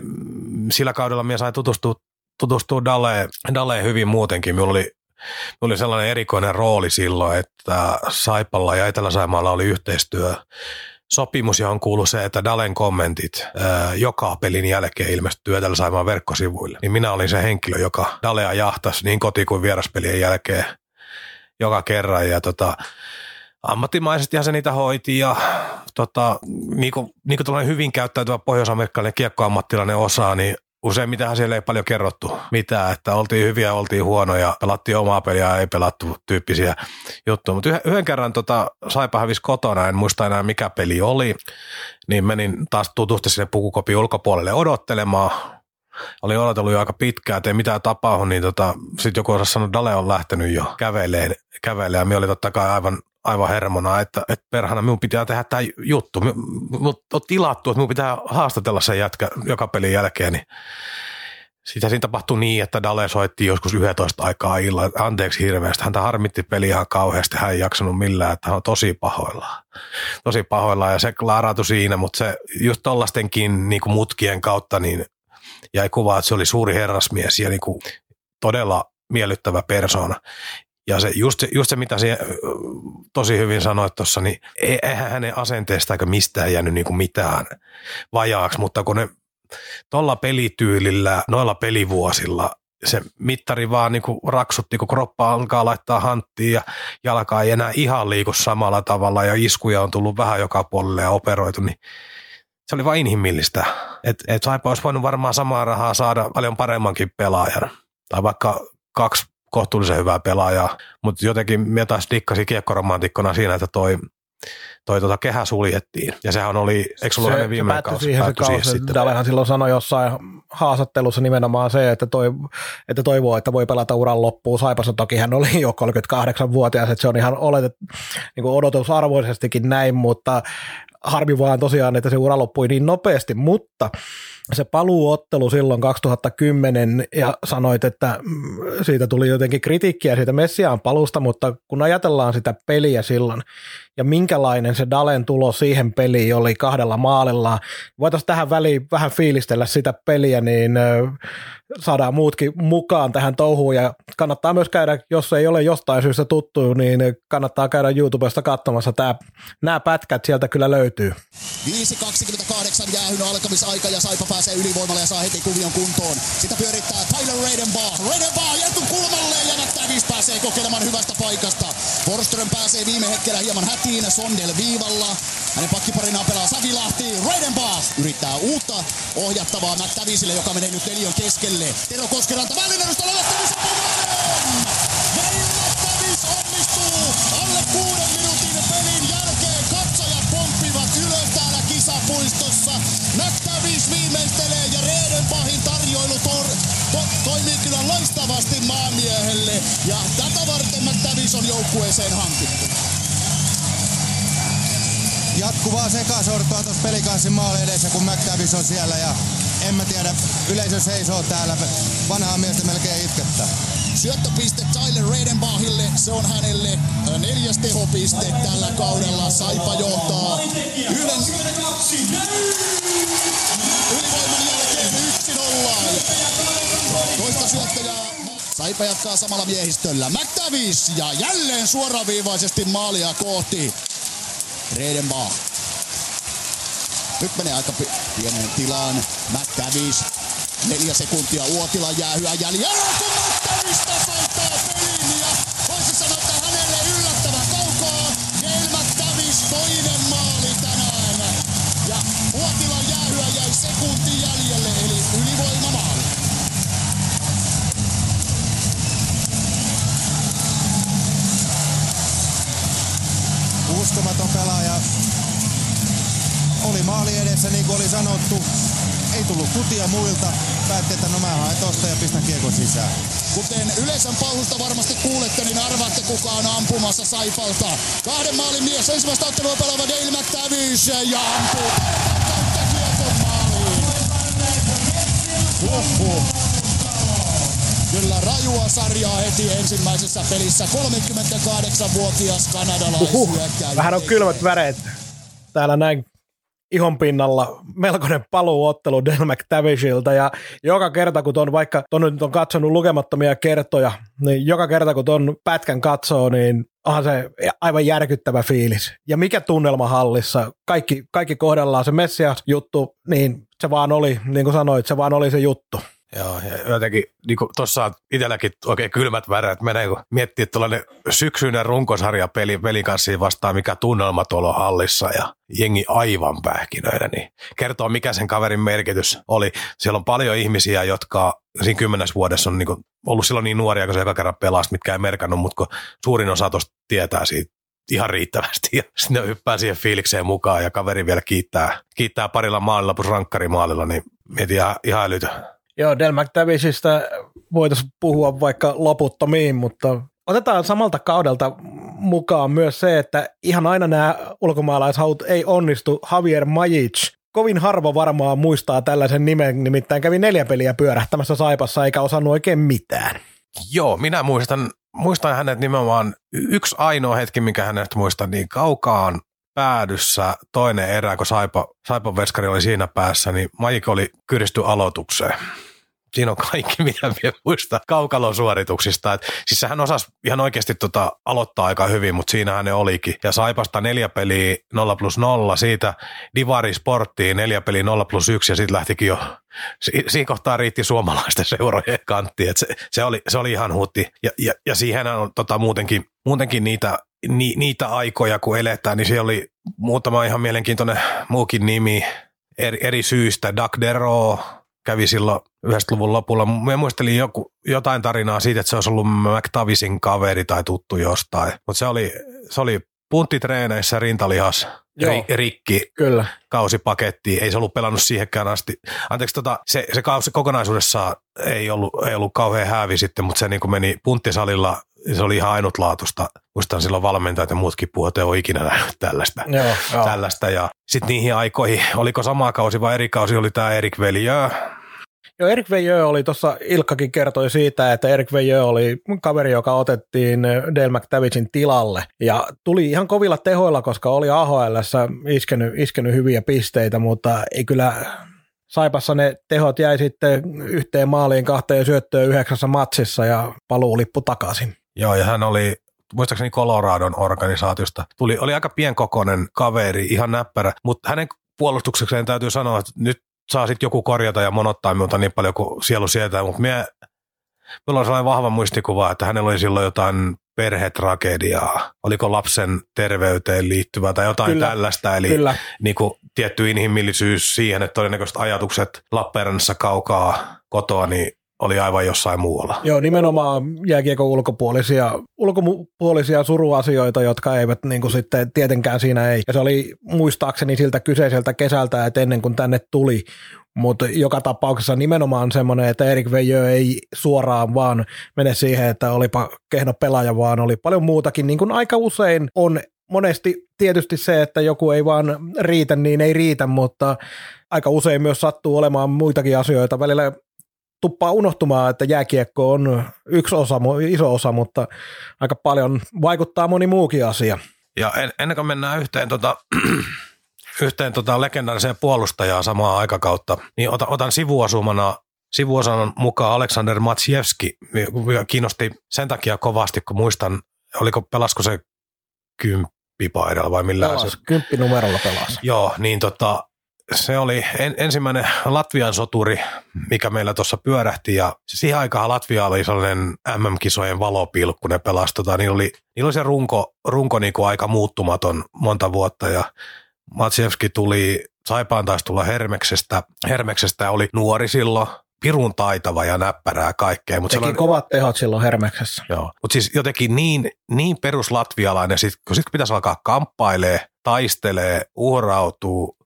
sillä kaudella minä sain tutustua, tutustua Daleen, Daleen hyvin muutenkin. Minulla oli, minulla oli sellainen erikoinen rooli silloin, että Saipalla ja Etelä-Saimaalla oli yhteistyö sopimus, johon kuului se, että Dalen kommentit ää, joka pelin jälkeen ilmestyy Etelä-Saimaan verkkosivuille. Niin minä olin se henkilö, joka Dalea jahtasi niin koti- kuin vieraspelien jälkeen joka kerran ja tota, ammattimaisesti se niitä hoiti ja tota, niin kuin, niin kuin hyvin käyttäytyvä pohjois-amerikkalainen kiekkoammattilainen osaa, niin useimmitenhan siellä ei paljon kerrottu mitään, että oltiin hyviä, oltiin huonoja, pelattiin omaa peliä ei pelattu tyyppisiä juttuja. Mutta yhden, yhden kerran tota, Saipa hävisi kotona, en muista enää mikä peli oli, niin menin taas tutusti sinne pukukopin ulkopuolelle odottelemaan olin odotellut jo aika pitkään, että ei mitään tapahdu, niin tota, sitten joku osasi sanoa, että Dale on lähtenyt jo käveleen, käveleen ja minä oli totta kai aivan, aivan hermona, että, että perhana minun pitää tehdä tämä juttu. Mut on tilattu, että minun pitää haastatella sen jätkä joka pelin jälkeen, niin sitä siinä tapahtui niin, että Dale soitti joskus 11 aikaa illalla, anteeksi hirveästi. Häntä harmitti peli ihan kauheasti, hän ei jaksanut millään, että hän on tosi pahoillaan. Tosi pahoillaan ja se klaarautui siinä, mutta se just tollastenkin niin mutkien kautta, niin jäi kuva, että se oli suuri herrasmies ja niin kuin todella miellyttävä persona. Ja se, just, se, just se, mitä se tosi hyvin sanoit tuossa, niin e, eihän hänen asenteesta eikä mistään jäänyt niin kuin mitään vajaaksi, mutta kun ne tolla pelityylillä, noilla pelivuosilla se mittari vaan niin kuin raksutti, kun kroppa alkaa laittaa hanttiin ja jalka ei enää ihan liiku samalla tavalla ja iskuja on tullut vähän joka puolelle ja operoitu, niin se oli vain inhimillistä. Että et Saipa olisi voinut varmaan samaa rahaa saada paljon paremmankin pelaajan. Tai vaikka kaksi kohtuullisen hyvää pelaajaa, mutta jotenkin minä taas dikkasin kiekkoromantikkona siinä, että toi toi tota kehä suljettiin. Ja sehän oli, eikö sulla se, viime se kausi? Siihen se kausi. Siihen Dalehan silloin sanoi jossain haastattelussa nimenomaan se, että, toi, että toivoo, että voi pelata uran loppuun. Saipassa toki hän oli jo 38-vuotias, että se on ihan oletet, niin kuin odotusarvoisestikin näin, mutta harmi vaan tosiaan, että se ura loppui niin nopeasti, mutta se paluuottelu silloin 2010 ja sanoit, että mm, siitä tuli jotenkin kritiikkiä siitä Messiaan palusta, mutta kun ajatellaan sitä peliä silloin ja minkälainen se Dalen tulo siihen peliin oli kahdella maalilla, voitaisiin tähän väliin vähän fiilistellä sitä peliä, niin saadaan muutkin mukaan tähän touhuun ja kannattaa myös käydä, jos ei ole jostain syystä tuttu, niin kannattaa käydä YouTubesta katsomassa. Tää, nämä pätkät sieltä kyllä löytyy. 5.28 jäähyn alkamisaika ja Saipa pääsee ylivoimalle ja saa heti kuvion kuntoon. Sitä pyörittää Tyler Reidenbach. Reidenbach jättu kulmalle ja Nättävis pääsee kokeilemaan hyvästä paikasta. Forström pääsee viime hetkellä hieman hätiin Sondel viivalla. Hänen pakkiparinaan pelaa Savilahti. Reidenbach yrittää uutta ohjattavaa Nättävisille, joka menee nyt neliön keskelle. Tero Koskeranta välinerystä Nättävis Nättävis onnistuu alle kuuden minuutin pelin jälkeen. Katsojat pomppivat ylös täällä kisapuistossa. Nättävis viimeistelee ja Reidenbachin tarjoilu tor- to- toimii kyllä loistavasti maamiehelle. Ja tätä varten Nättävis on joukkueeseen hankittu jatkuvaa sekasortoa tuossa pelikanssin maali edessä, kun McTavish on siellä ja en mä tiedä, yleisö seisoo täällä, vanhaa miestä melkein itkettää. Syöttöpiste Tyler Reidenbachille, se on hänelle neljäs tehopiste tällä kaudella. Saipa johtaa yhden ylivoiman jälkeen 1-0. Toista syöttäjää Saipa jatkaa samalla miehistöllä. McTavish ja jälleen suoraviivaisesti maalia kohti. Redenbach. Nyt menee aika pieneen tilaan. McTavish. Neljä sekuntia Uotila jäähyä jäljellä, kun McTavish tasoittaa uskomaton pelaaja. Oli maali edessä, niin kuin oli sanottu. Ei tullut kutia muilta. Päätti, että no mä haen tosta ja pistän kiekon sisään. Kuten yleisön pauhusta varmasti kuulette, niin arvaatte kuka on ampumassa Saipalta. Kahden maalin mies, ensimmäistä ottelua pelaava Dale McTavish ja ampuu kautta kiekon maaliin. Kyllä rajua sarjaa heti ensimmäisessä pelissä. 38-vuotias kanadalaishyökkäjä. Vähän on kylmät väreet täällä näin ihon pinnalla melkoinen paluuottelu Del McTavishilta ja joka kerta kun ton vaikka ton nyt on katsonut lukemattomia kertoja, niin joka kerta kun ton pätkän katsoo, niin onhan se aivan järkyttävä fiilis. Ja mikä tunnelma hallissa, kaikki, kaikki kohdallaan se Messias juttu, niin se vaan oli, niin kuin sanoit, se vaan oli se juttu. Joo, ja jotenkin niin tuossa itselläkin oikein kylmät väreet. Menee, kun miettii, tuollainen syksyinen runkosarja peli, pelin kanssa vastaan, mikä tunnelma tuolla hallissa ja jengi aivan pähkinöidä, niin kertoo, mikä sen kaverin merkitys oli. Siellä on paljon ihmisiä, jotka siinä kymmenes vuodessa on niin kuin, ollut silloin niin nuoria, kun se joka kerran pelasi, mitkä ei merkannut, mutta suurin osa tuosta tietää siitä ihan riittävästi. Ja sitten ne hyppää siihen fiilikseen mukaan ja kaveri vielä kiittää, kiittää parilla maalilla plus rankkarimaalilla, niin mietin ihan, ihan älytön Joo, Del McTavishista voitaisiin puhua vaikka loputtomiin, mutta otetaan samalta kaudelta mukaan myös se, että ihan aina nämä ulkomaalaishaut ei onnistu. Javier Majic, kovin harvo varmaan muistaa tällaisen nimen, nimittäin kävi neljä peliä pyörähtämässä Saipassa eikä osannut oikein mitään. Joo, minä muistan, muistan hänet nimenomaan yksi ainoa hetki, mikä hänestä muistan niin kaukaan päädyssä toinen erä, kun Saipa, Saipan veskari oli siinä päässä, niin Majik oli kyristy aloitukseen siinä on kaikki, mitä vielä muista kaukalon suorituksista. Et, siis sehän osasi ihan oikeasti tota, aloittaa aika hyvin, mutta siinähän ne olikin. Ja Saipasta neljä peliä 0 plus 0, siitä Divari Sporttiin neljä peliä 0 plus 1 ja sitten lähtikin jo si- siinä kohtaa riitti suomalaisten seurojen kantti, että se, se, oli, se oli ihan hutti. Ja, ja, ja siihen on tota, muutenkin, muutenkin niitä, ni, niitä aikoja, kun eletään, niin siellä oli muutama ihan mielenkiintoinen muukin nimi eri, eri syistä. Doug Dero kävi silloin 90-luvun lopulla. Mä muistelin joku, jotain tarinaa siitä, että se olisi ollut McTavisin kaveri tai tuttu jostain. Mutta se oli, se oli punttitreeneissä rintalihas ri, rikki Kyllä. kausipaketti. Ei se ollut pelannut siihenkään asti. Anteeksi, tota, se, se kausi kokonaisuudessaan ei ollut, ei ollut kauhean häävi sitten, mutta se niin kuin meni punttisalilla se oli ihan ainutlaatuista. Muistan silloin valmentajat ja muutkin puhut, että ole ikinä nähnyt tällaista. Joo, joo. tällaista. Ja sitten niihin aikoihin, oliko sama kausi vai eri kausi, oli tämä Erik Veljö. Joo, Erik Veijö oli tuossa, Ilkkakin kertoi siitä, että Erik Veijö oli kaveri, joka otettiin Dale McTavicin tilalle. Ja tuli ihan kovilla tehoilla, koska oli AHL iskenyt, iskenyt hyviä pisteitä, mutta ei kyllä Saipassa ne tehot jäi sitten yhteen maaliin kahteen syöttöön yhdeksässä matsissa ja paluu lippu takaisin. Joo, ja hän oli muistaakseni Coloradon organisaatiosta. Tuli, oli aika pienkokoinen kaveri, ihan näppärä, mutta hänen puolustuksekseen täytyy sanoa, että nyt saa sitten joku korjata ja monottaa minulta niin paljon kuin sielu sietää, mutta mie, minulla on sellainen vahva muistikuva, että hänellä oli silloin jotain perhetragediaa, oliko lapsen terveyteen liittyvää tai jotain Kyllä, tällaista, eli kyllä. Niin kuin tietty inhimillisyys siihen, että todennäköiset ajatukset Lappeenrannassa kaukaa kotoa, niin oli aivan jossain muualla. Joo, nimenomaan jääkiekon ulkopuolisia, ulkopuolisia suruasioita, jotka eivät niin kuin sitten tietenkään siinä ei. Ja se oli muistaakseni siltä kyseiseltä kesältä, että ennen kuin tänne tuli, mutta joka tapauksessa nimenomaan semmoinen, että Erik Veijö ei suoraan vaan mene siihen, että olipa kehno pelaaja, vaan oli paljon muutakin, niin kuin aika usein on monesti tietysti se, että joku ei vaan riitä, niin ei riitä, mutta aika usein myös sattuu olemaan muitakin asioita. Välillä tuppaa unohtumaan, että jääkiekko on yksi osa, iso osa, mutta aika paljon vaikuttaa moni muukin asia. Ja en, ennen kuin mennään yhteen, tota, yhteen tota legendaariseen puolustajaan samaa aikakautta, niin otan, otan sivuosumana sivuosan mukaan Aleksander Matsievski, mikä kiinnosti sen takia kovasti, kun muistan, oliko pelasko se kymppipaidalla vai millään Pelas, se. kymppinumerolla pelasi. Joo, niin tota, se oli en, ensimmäinen Latvian soturi, mikä meillä tuossa pyörähti ja siihen aikaan Latvia oli sellainen MM-kisojen valopilkku, ne pelasi, tota, niillä, oli, niillä oli se runko, runko niin kuin aika muuttumaton monta vuotta ja Matsievski tuli, Saipaan taisi tulla Hermeksestä, Hermeksestä oli nuori silloin, pirun taitava ja näppärää kaikkea. Mutta Teki sellainen, kovat tehot silloin Hermeksessä. Joo, mutta siis jotenkin niin, niin peruslatvialainen, sit, kun sitten pitäisi alkaa kamppailee, taistelee, uhrautuu,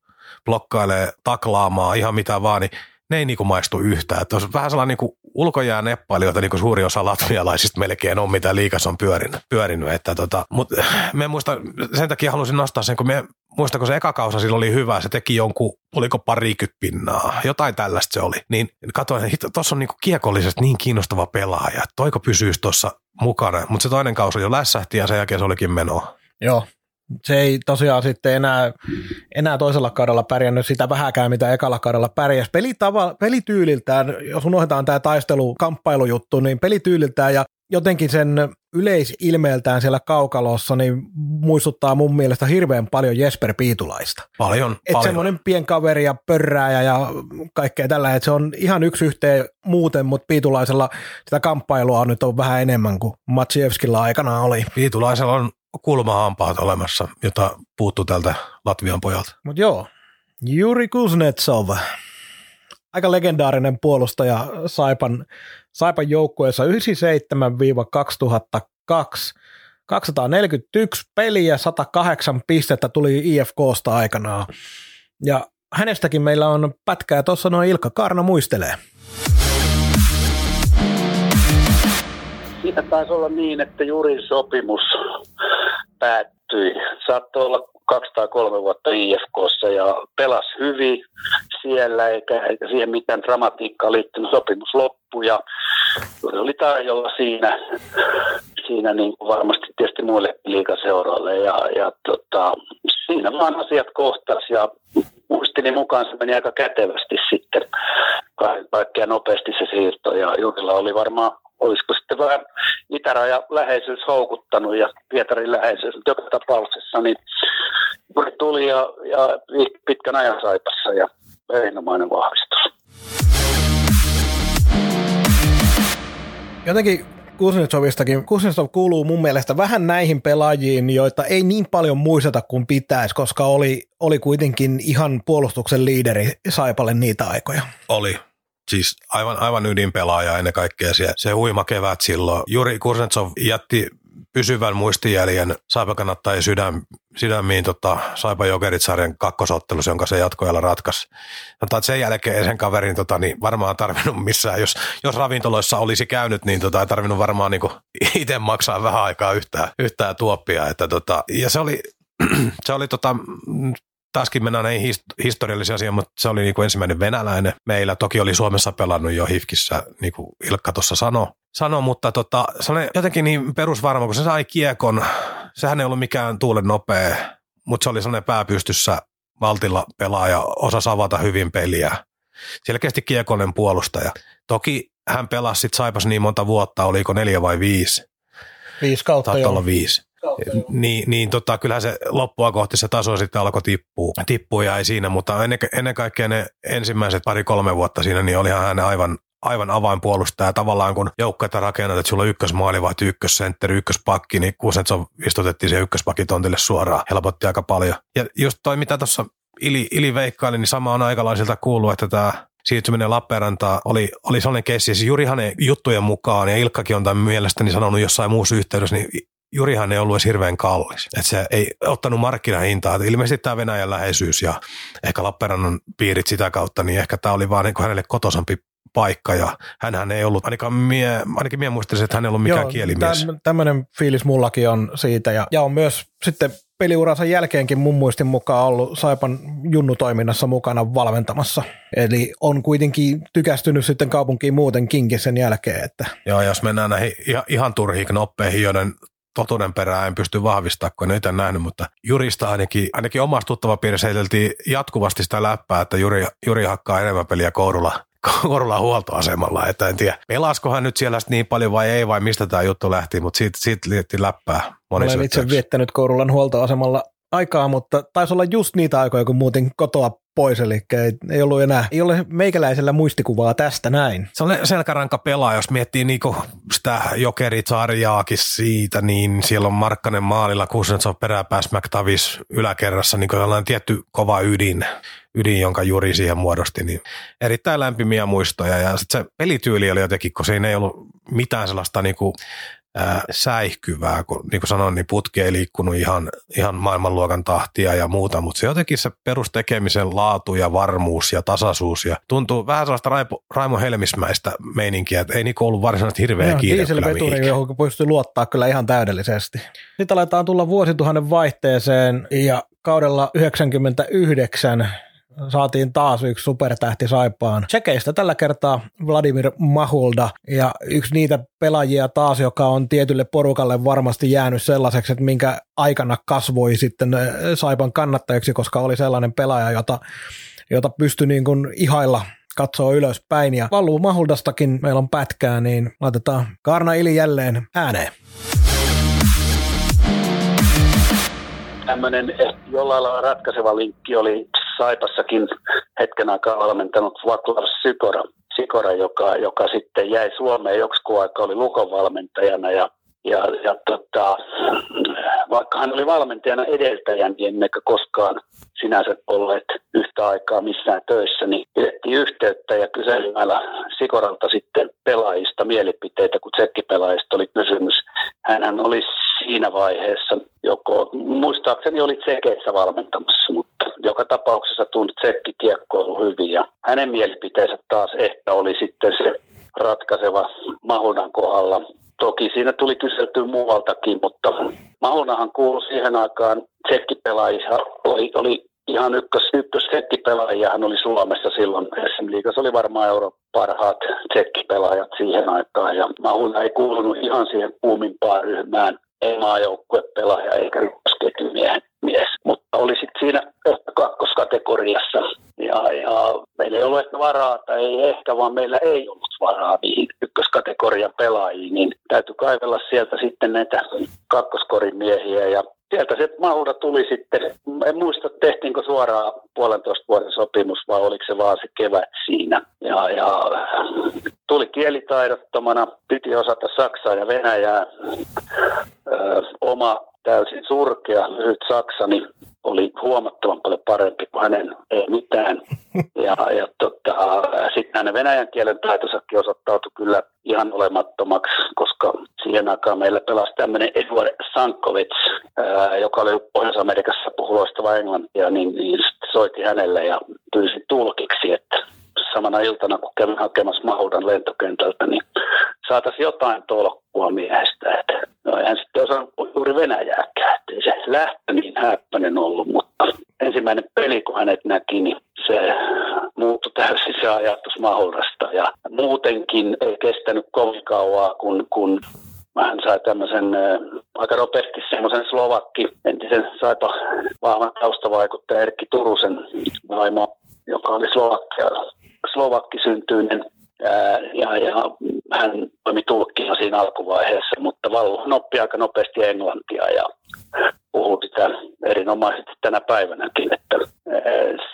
blokkailee, taklaamaan, ihan mitä vaan, niin ne ei niinku maistu yhtään. Että on vähän sellainen niinku ulkojää neppailijoita, niin kuin suuri osa latvialaisista melkein on, mitä liikas on pyörinyt. pyörinyt että tota, mutta me muista, sen takia halusin nostaa sen, kun me muista, kun se eka kausa sillä oli hyvä, se teki jonkun, oliko parikymmentä pinnaa, jotain tällaista se oli. Niin katsoin, että tuossa on niinku kiekollisesti niin kiinnostava pelaaja, että toiko pysyisi tuossa mukana. Mutta se toinen kausi jo lässähti ja sen jälkeen se olikin menoa. Joo, se ei tosiaan sitten enää, enää toisella kaudella pärjännyt sitä vähäkään, mitä ekalla kaudella pärjäsi. Pelitava, pelityyliltään, jos unohdetaan tämä taistelu, kamppailujuttu, niin pelityyliltään ja jotenkin sen yleisilmeeltään siellä kaukalossa, niin muistuttaa mun mielestä hirveän paljon Jesper Piitulaista. Paljon, Et paljon. semmoinen pienkaveri ja pörrääjä ja kaikkea tällä, että se on ihan yksi yhteen muuten, mutta Piitulaisella sitä kamppailua on nyt on vähän enemmän kuin Matsievskilla aikana oli. Piitulaisella on kulmahampaat olemassa, jota puuttuu tältä Latvian pojalta. Mutta joo, Juri Kuznetsov, aika legendaarinen puolustaja Saipan, Saipan joukkueessa 97-2002. 241 peliä, 108 pistettä tuli IFKsta aikanaan. Ja hänestäkin meillä on pätkää, tuossa noin Ilkka Karna muistelee. Siinä taisi olla niin, että juuri sopimus päättyi. Saattoi olla 203 vuotta IFKssa ja pelasi hyvin siellä, eikä, eikä siihen mitään dramatiikkaa liittynyt. Sopimus loppui ja oli tarjolla siinä, siinä niin kuin varmasti tietysti muille liikaseuroille. Ja, ja tota, siinä vaan asiat kohtas ja muistini mukaan se meni aika kätevästi sitten kaikkea nopeasti se siirto ja Jurilla oli varmaan olisiko sitten vähän itäraja läheisyys houkuttanut ja Pietarin läheisyys, mutta joka tapauksessa niin tuli ja, ja pitkän ajan saipassa ja erinomainen vahvistus. Jotenkin Kuznetsovistakin, Kuznetsov kuuluu mun mielestä vähän näihin pelaajiin, joita ei niin paljon muisteta kuin pitäisi, koska oli, oli kuitenkin ihan puolustuksen liideri Saipalle niitä aikoja. Oli, siis aivan, aivan ydinpelaaja ennen kaikkea se, se huima kevät silloin. Juri Kuznetsov jätti pysyvän muistijäljen Saipa kannattaa sydän, sydämiin tota, Saipa Jokerit-sarjan kakkosottelus, jonka se jatkoajalla ratkaisi. Mutta sen jälkeen sen kaverin tota, niin varmaan tarvinnut missään, jos, jos ravintoloissa olisi käynyt, niin tota, ei tarvinnut varmaan niin itse maksaa vähän aikaa yhtään, yhtään tuoppia. Että, tota, ja se oli, se oli tota, taaskin mennään näihin historiallisia asioita, mutta se oli niin kuin ensimmäinen venäläinen. Meillä toki oli Suomessa pelannut jo Hifkissä, niin kuin Ilkka tuossa sanoi, sano, mutta tota, se oli jotenkin niin perusvarma, kun se sai kiekon. Sehän ei ollut mikään tuulen nopea, mutta se oli sellainen pääpystyssä valtilla pelaaja, osa avata hyvin peliä. Selkeästi kiekonen puolustaja. Toki hän pelasi sitten Saipas niin monta vuotta, oliko neljä vai viisi? Viisi kautta Taittaa olla viisi. Niin, niin tota, kyllähän se loppua kohti se taso sitten alkoi tippua, tippua ja ei siinä, mutta ennen, ennen kaikkea ne ensimmäiset pari-kolme vuotta siinä, niin olihan hän aivan, aivan avainpuolustaja. Tavallaan kun joukkoita rakennetaan, että sulla on ykkösmaalivahti, ykkössentteri, ykköspakki, niin Kuznetsov istutettiin se ykköspakitontille suoraan. Helpotti aika paljon. Ja just toi, mitä tuossa Ili, Ili veikkaili, niin sama on aikalaisilta kuullut, että tämä siirtyminen Lappeenrantaan oli, oli sellainen keissi. Siis Juri hänen juttujen mukaan, ja Ilkkakin on tämän mielestäni sanonut jossain muussa yhteydessä, niin Jurihan ei ollut edes hirveän kallis. Että se ei ottanut markkinahintaa. Että ilmeisesti tämä Venäjän läheisyys ja ehkä Lappeenrannan piirit sitä kautta, niin ehkä tämä oli vaan niin hänelle kotosampi paikka ja hän ei ollut, ainakaan mie, ainakin mie muistelisin, että hän ei ollut mikään Joo, kielimies. Täm, tämmöinen fiilis mullakin on siitä ja, ja on myös sitten peliuransa jälkeenkin mun muistin mukaan ollut Saipan junnutoiminnassa mukana valmentamassa. Eli on kuitenkin tykästynyt sitten kaupunkiin muutenkin sen jälkeen. Että. Joo, jos mennään näihin ihan, ihan turhiin knoppeihin, joiden totuuden perään en pysty vahvistamaan, kun en itse nähnyt, mutta Jurista ainakin, ainakin omassa tuttavapiirissä heiteltiin jatkuvasti sitä läppää, että Juri, Juri hakkaa enemmän peliä kourulla, kourulla huoltoasemalla, että en tiedä, pelaskohan nyt siellä niin paljon vai ei, vai mistä tämä juttu lähti, mutta siitä, siitä liittiin läppää monissa Olen itse viettänyt Kourulan huoltoasemalla aikaa, mutta taisi olla just niitä aikoja, kun muutin kotoa pois, eli ei, ei ollut enää, ei ole meikäläisellä muistikuvaa tästä näin. Se on selkäranka pelaa, jos miettii niinku sitä jokerit-sarjaakin siitä, niin siellä on Markkanen maalilla, Kuznetsov peräpääs McTavis yläkerrassa, niin kuin tietty kova ydin, ydin, jonka Juri siihen muodosti, niin erittäin lämpimiä muistoja. Ja sitten se pelityyli oli jotenkin, kun siinä ei ollut mitään sellaista niinku ää, säihkyvää, kun niin kuin sanoin, niin putki ei liikkunut ihan, ihan maailmanluokan tahtia ja muuta, mutta se jotenkin se perustekemisen laatu ja varmuus ja tasaisuus ja tuntuu vähän sellaista Raipo, Raimo Helmismäistä meininkiä, että ei niinku ollut varsinaisesti hirveä kiire Dieselveturi, johon pystyy luottaa kyllä ihan täydellisesti. Sitten aletaan tulla vuosituhannen vaihteeseen ja kaudella 99 saatiin taas yksi supertähti Saipaan. Tsekeistä tällä kertaa Vladimir Mahulda ja yksi niitä pelaajia taas, joka on tietylle porukalle varmasti jäänyt sellaiseksi, että minkä aikana kasvoi sitten äh, Saipan kannattajiksi, koska oli sellainen pelaaja, jota, jota pystyi niin kuin ihailla katsoo ylöspäin. Ja Vallu Mahuldastakin meillä on pätkää, niin laitetaan Karna Ili jälleen ääneen. Tämmöinen jollain lailla ratkaiseva linkki oli Saipassakin hetken aikaa valmentanut Vaklav Sikora, Sikora joka, joka sitten jäi Suomeen. Joksikin aika oli Lukon valmentajana ja ja, ja tota, vaikka hän oli valmentajana edeltäjän, niin emmekä koskaan sinänsä olleet yhtä aikaa missään töissä, niin pidettiin yhteyttä ja kyselymällä Sikoralta sitten pelaajista mielipiteitä, kun tsekkipelaajista oli kysymys. Hänhän oli siinä vaiheessa joko, muistaakseni oli tsekeissä valmentamassa, mutta joka tapauksessa tunti tsekkikiekkoilu hyvin ja hänen mielipiteensä taas ehkä oli sitten se ratkaiseva Mahunan kohdalla Toki siinä tuli kyselty muualtakin, mutta Mahonahan kuului siihen aikaan tsekkipelaajia, oli, oli ihan ykkös, ykkös tsekkipelaajia, hän oli Suomessa silloin. SM Liigassa oli varmaan Euroopan parhaat tsekkipelaajat siihen aikaan. Ja Mahuna ei kuulunut ihan siihen kuumimpaan ryhmään. Ei maajoukkuepelaaja eikä mies, mutta oli sitten siinä kakkoskategoriassa. Ja, ja meillä ei ollut varaa, tai ei ehkä, vaan meillä ei ollut varaa niihin ykköskategorian pelaajiin, niin täytyy kaivella sieltä sitten näitä kakkoskorin miehiä ja sieltä se Maura tuli sitten, en muista tehtiinkö suoraan puolentoista vuoden sopimus vai oliko se vaan se kevät siinä. Ja, ja tuli kielitaidottomana, piti osata Saksaa ja Venäjää. Ö, oma täysin surkea, lyhyt Saksa, niin oli huomattavan paljon parempi kuin hänen ei mitään. Ja, ja tota, sitten hänen venäjän kielen taitosakin osoittautui kyllä ihan olemattomaksi, koska siihen aikaan meillä pelasi tämmöinen Edward Sankovic, ää, joka oli Pohjois-Amerikassa puhuloistava englantia, niin, niin soitti hänelle ja pyysi tulkiksi, että samana iltana, kun kävin hakemassa Mahoudan lentokentältä, niin saataisiin jotain tolkkua miehestä. Että, no eihän sitten osannut juuri Venäjääkään, että ei se lähtö niin häppäinen ollut, mutta ensimmäinen peli, kun hänet näki, niin se muuttui täysin se ajatus Mahoudasta. Ja muutenkin ei kestänyt kovin kauaa, kun, kun hän sai tämmöisen äh, aika nopeasti semmoisen Slovakki, entisen saipa vahvan taustavaikuttaja Erkki Turusen vaimo, joka oli Slovakia slovakkisyntyinen ja, ja hän toimi tulkkina siinä alkuvaiheessa, mutta Vallo oppi aika nopeasti englantia ja puhuu sitä erinomaisesti tänä päivänäkin, että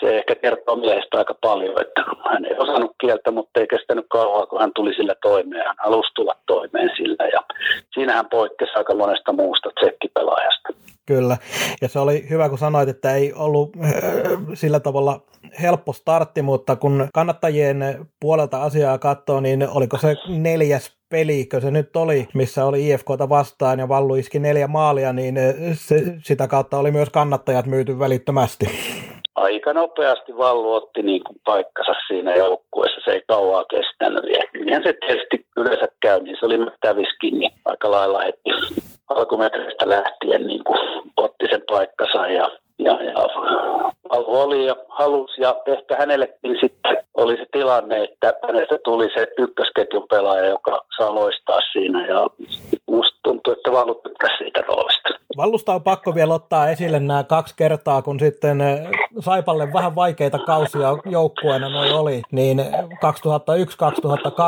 se ehkä kertoo miehestä aika paljon, että hän ei osannut kieltä, mutta ei kestänyt kauan, kun hän tuli sillä toimeen. Hän halusi tulla toimeen sillä ja siinä hän poikkesi aika monesta muusta tsekkipelaajasta. Kyllä, ja se oli hyvä, kun sanoit, että ei ollut äh, sillä tavalla helppo startti, mutta kun kannattajien puolelta asiaa katsoo, niin oliko se neljäs pelikö se nyt oli, missä oli IFKta vastaan ja Vallu iski neljä maalia, niin se, sitä kautta oli myös kannattajat myyty välittömästi. Aika nopeasti Vallu otti niin kuin paikkansa siinä joukkueessa, se ei kauaa kestänyt. Ja niin se tietysti yleensä käy, niin se oli Mättäviskin niin aika lailla heti alkumetreistä lähtien niin kuin otti sen paikkansa ja, ja, ja oli ja halusi ja ehkä hänellekin sitten oli se tilanne, että hänestä tuli se ykkösketjun pelaaja, joka saa loistaa siinä ja musta tuntuu, että Vallu tykkäsi siitä roolista. Vallusta on pakko vielä ottaa esille nämä kaksi kertaa, kun sitten eh, Saipalle vähän vaikeita kausia joukkueena noi oli, niin 2001-2002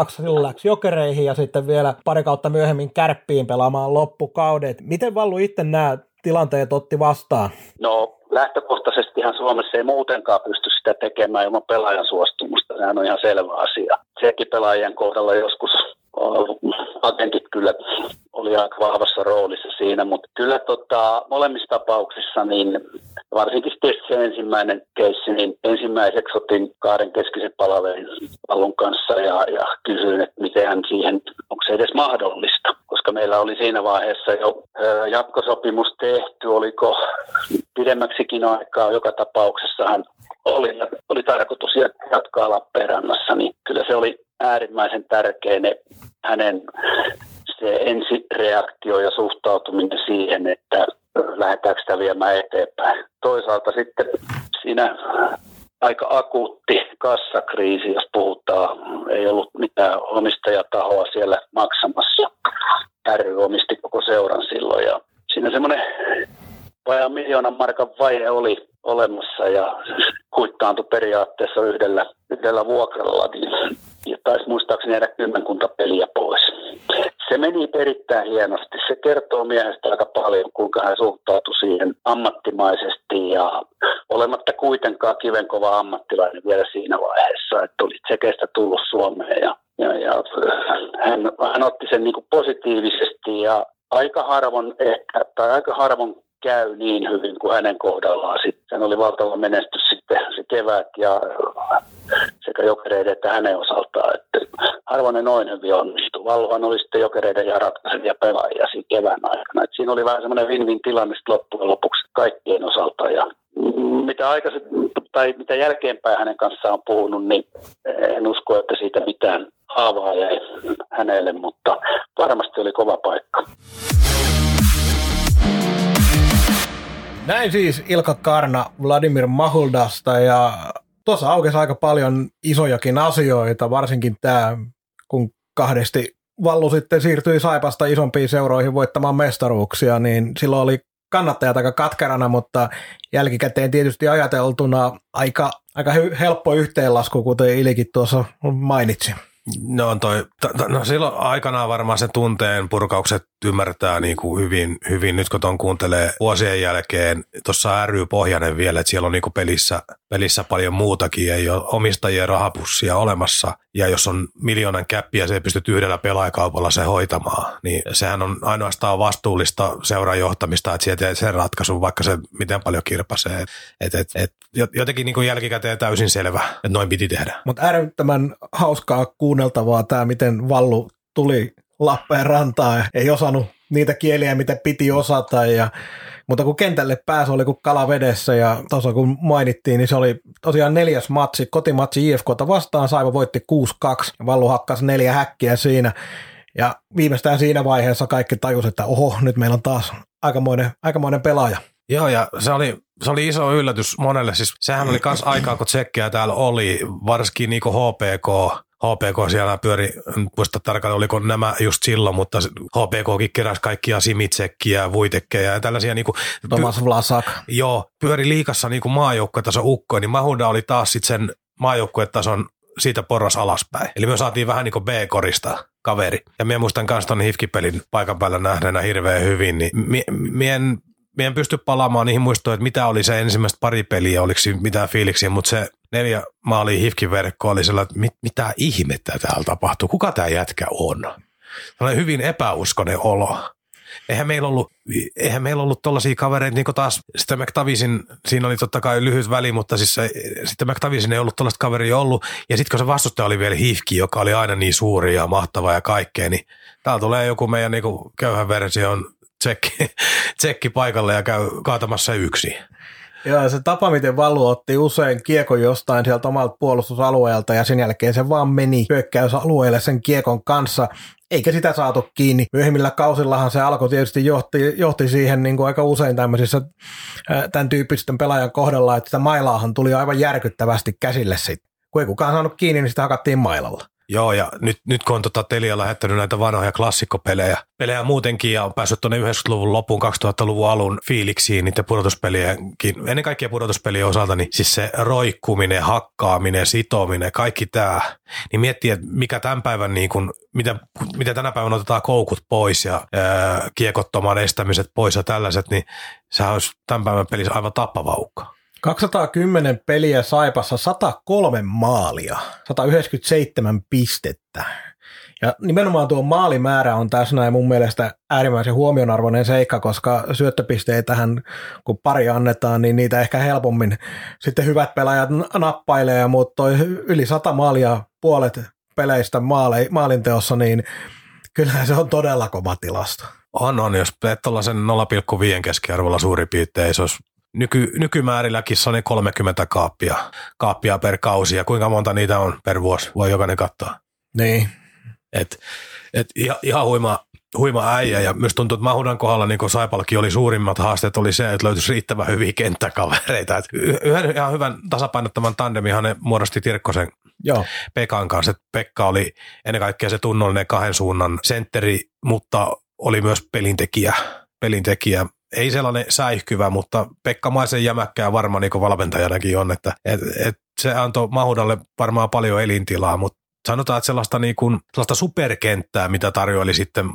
silloin läksi jokereihin ja sitten vielä pari kautta myöhemmin kärppiin pelaamaan loppukaudet. Miten Vallu itse nämä tilanteet otti vastaan? No lähtökohtaisestihan Suomessa ei muutenkaan pysty sitä tekemään ilman pelaajan suostumusta. Sehän on ihan selvä asia. Sekin pelaajien kohdalla joskus agentit kyllä oli aika vahvassa roolissa siinä, mutta kyllä tota, molemmissa tapauksissa, niin varsinkin se ensimmäinen keissi, niin ensimmäiseksi otin kahden keskisen palaverin Vallun kanssa ja, ja kysyin, että miten hän siihen, onko se edes mahdollista, koska meillä oli siinä vaiheessa jo jatkosopimus tehty, oliko pidemmäksikin aikaa, joka tapauksessa hän oli, oli tarkoitus jatkaa Lappeenrannassa, niin kyllä se oli äärimmäisen tärkeä ne hänen se ensireaktio ja suhtautuminen siihen, että lähdetäänkö sitä viemään eteenpäin. Toisaalta sitten siinä aika akuutti kassakriisi, jos puhutaan. Ei ollut mitään omistajatahoa siellä maksamassa. Ry omisti koko seuran silloin ja siinä semmoinen vajaan miljoonan markan vaihe oli olemassa ja kuittaantui periaatteessa yhdellä, yhdellä vuokralla, niin ja taisi muistaakseni jäädä kymmenkunta peliä pois. Se meni erittäin hienosti. Se kertoo miehestä aika paljon, kuinka hän suhtautui siihen ammattimaisesti ja olematta kuitenkaan kivenkova ammattilainen vielä siinä vaiheessa, että oli Tsekestä tullut Suomeen ja, ja, ja hän, hän, otti sen niin positiivisesti ja aika harvoin ehkä, tai aika harvoin käy niin hyvin kuin hänen kohdallaan. Sitten oli valtava menestys sitten se kevät ja sekä jokereiden että hänen osaltaan. Että harvoin noin hyvin onnistui. Valvohan oli sitten jokereiden ja ratkaisevia pelaajia siinä kevään aikana. Et siinä oli vähän semmoinen win-win tilanne loppujen lopuksi kaikkien osalta. Ja mitä aikaisemmin tai mitä jälkeenpäin hänen kanssaan on puhunut, niin en usko, että siitä mitään haavaa jäi hänelle, mutta varmasti oli kova paikka. Näin siis Ilka Karna Vladimir Mahuldasta ja tuossa aukesi aika paljon isojakin asioita, varsinkin tämä, kun kahdesti Vallu sitten siirtyi Saipasta isompiin seuroihin voittamaan mestaruuksia, niin silloin oli kannattajat aika katkerana, mutta jälkikäteen tietysti ajateltuna aika aika helppo yhteenlasku, kuten Ilikin tuossa mainitsi. No, toi, t- no silloin aikanaan varmaan se tunteen purkaukset ymmärtää niin kuin hyvin, hyvin, nyt kun tuon kuuntelee vuosien jälkeen, tuossa ry Pohjanen vielä, että siellä on niin kuin pelissä, pelissä paljon muutakin, ei ole omistajien rahapussia olemassa, ja jos on miljoonan käppiä, se ei pysty yhdellä pelaajakaupalla se hoitamaan, niin sehän on ainoastaan vastuullista seurajohtamista, että sieltä sen ratkaisun, vaikka se miten paljon kirpasee. Et, et, et, jotenkin niin kuin jälkikäteen täysin selvä, että noin piti tehdä. Mutta äärettömän hauskaa kuunneltavaa tämä, miten Vallu tuli Lappeenrantaan. Ei osannut niitä kieliä, mitä piti osata. Ja, mutta kun kentälle pääsi, oli kuin kala vedessä ja tuossa kun mainittiin, niin se oli tosiaan neljäs matsi, kotimatsi IFKta vastaan. Saiva voitti 6-2 Vallu hakkasi neljä häkkiä siinä. Ja viimeistään siinä vaiheessa kaikki tajusivat, että oho, nyt meillä on taas aikamoinen, aikamoinen pelaaja. Joo, ja se oli, se oli iso yllätys monelle. Siis sehän oli myös aikaa, kun tsekkejä täällä oli, varsinkin niin HPK, HPK siellä pyöri, en muista tarkalleen oliko nämä just silloin, mutta HPKkin keräsi kaikkia simitsekkiä, vuitekkejä ja tällaisia. Niin kuin, Thomas Vlasak. Joo, pyöri liikassa niin kuin maajoukkuetason ukkoja, niin Mahunda oli taas sitten sen maajoukkuetason siitä porras alaspäin. Eli me saatiin vähän niin kuin B-korista kaveri. Ja minä muistan myös tuon Hifkipelin paikan päällä nähneenä hirveän hyvin, niin mie, mie en Mie en pysty palaamaan niihin muistoihin, että mitä oli se ensimmäistä pari peliä, oliko mitään fiiliksiä, mutta se neljä maali hifkin verkko oli sellainen, että mit, mitä ihmettä täällä tapahtuu, kuka tämä jätkä on. Sellainen hyvin epäuskonen olo. Eihän meillä ollut, eihän meillä ollut tollaisia kavereita, niin kuin taas sitten McTavisin, siinä oli totta kai lyhyt väli, mutta siis se, sitten McTavisin ei ollut tollaista kaveria ollut. Ja sitten kun se vastustaja oli vielä Hifki, joka oli aina niin suuri ja mahtava ja kaikkea, niin täällä tulee joku meidän niin köyhän version tsekki, tsekki paikalle ja käy kaatamassa yksi. Joo, se tapa, miten Valu otti usein kiekon jostain sieltä omalta puolustusalueelta ja sen jälkeen se vaan meni hyökkäysalueelle sen kiekon kanssa, eikä sitä saatu kiinni. Myöhemmillä kausillahan se alkoi tietysti johti, johti siihen niin kuin aika usein tämmöisissä tämän tyyppisten pelaajan kohdalla, että sitä mailaahan tuli aivan järkyttävästi käsille sitten. Kun ei kukaan saanut kiinni, niin sitä hakattiin mailalla. Joo, ja nyt, nyt kun on tota Telia lähettänyt näitä vanhoja klassikkopelejä, pelejä muutenkin ja on päässyt tuonne 90-luvun loppuun 2000-luvun alun fiiliksiin niiden pudotuspelienkin, ennen kaikkea pudotuspelien osalta, niin siis se roikkuminen, hakkaaminen, sitominen, kaikki tämä, niin miettii, että mikä tämän päivän, niin kun, miten, miten tänä päivänä otetaan koukut pois ja ää, kiekottoman estämiset pois ja tällaiset, niin sehän olisi tämän päivän pelissä aivan tappava uhka. 210 peliä Saipassa, 103 maalia, 197 pistettä. Ja nimenomaan tuo maalimäärä on tässä näin mun mielestä äärimmäisen huomionarvoinen seikka, koska syöttöpisteitähän kun pari annetaan, niin niitä ehkä helpommin sitten hyvät pelaajat nappailee, mutta toi yli 100 maalia puolet peleistä maali, maalinteossa, niin kyllähän se on todella kova tilasto. On, on. Jos tuollaisen 0,5 keskiarvolla suurin piirtein, se olisi nyky, nykymäärilläkin se on niin 30 kaappia, kaappia per kausi ja kuinka monta niitä on per vuosi, voi jokainen katsoa. Niin. Et, et ihan, ihan huima, huima äijä ja myös tuntuu, että Mahudan kohdalla niin kuin Saipalkin oli suurimmat haasteet oli se, että löytyisi riittävän hyviä kenttäkavereita. Et yhden ihan hyvän tasapainottavan tandemihan ne muodosti Tirkkosen Joo. Pekan kanssa. Et Pekka oli ennen kaikkea se tunnollinen kahden suunnan sentteri, mutta oli myös pelintekijä, pelintekijä ei sellainen säihkyvä, mutta Pekka Maisen jämäkkää varmaan niin valmentajanakin on, että et, et se antoi Mahudalle varmaan paljon elintilaa, mutta sanotaan, että sellaista, niin kuin, sellaista superkenttää, mitä tarjoili sitten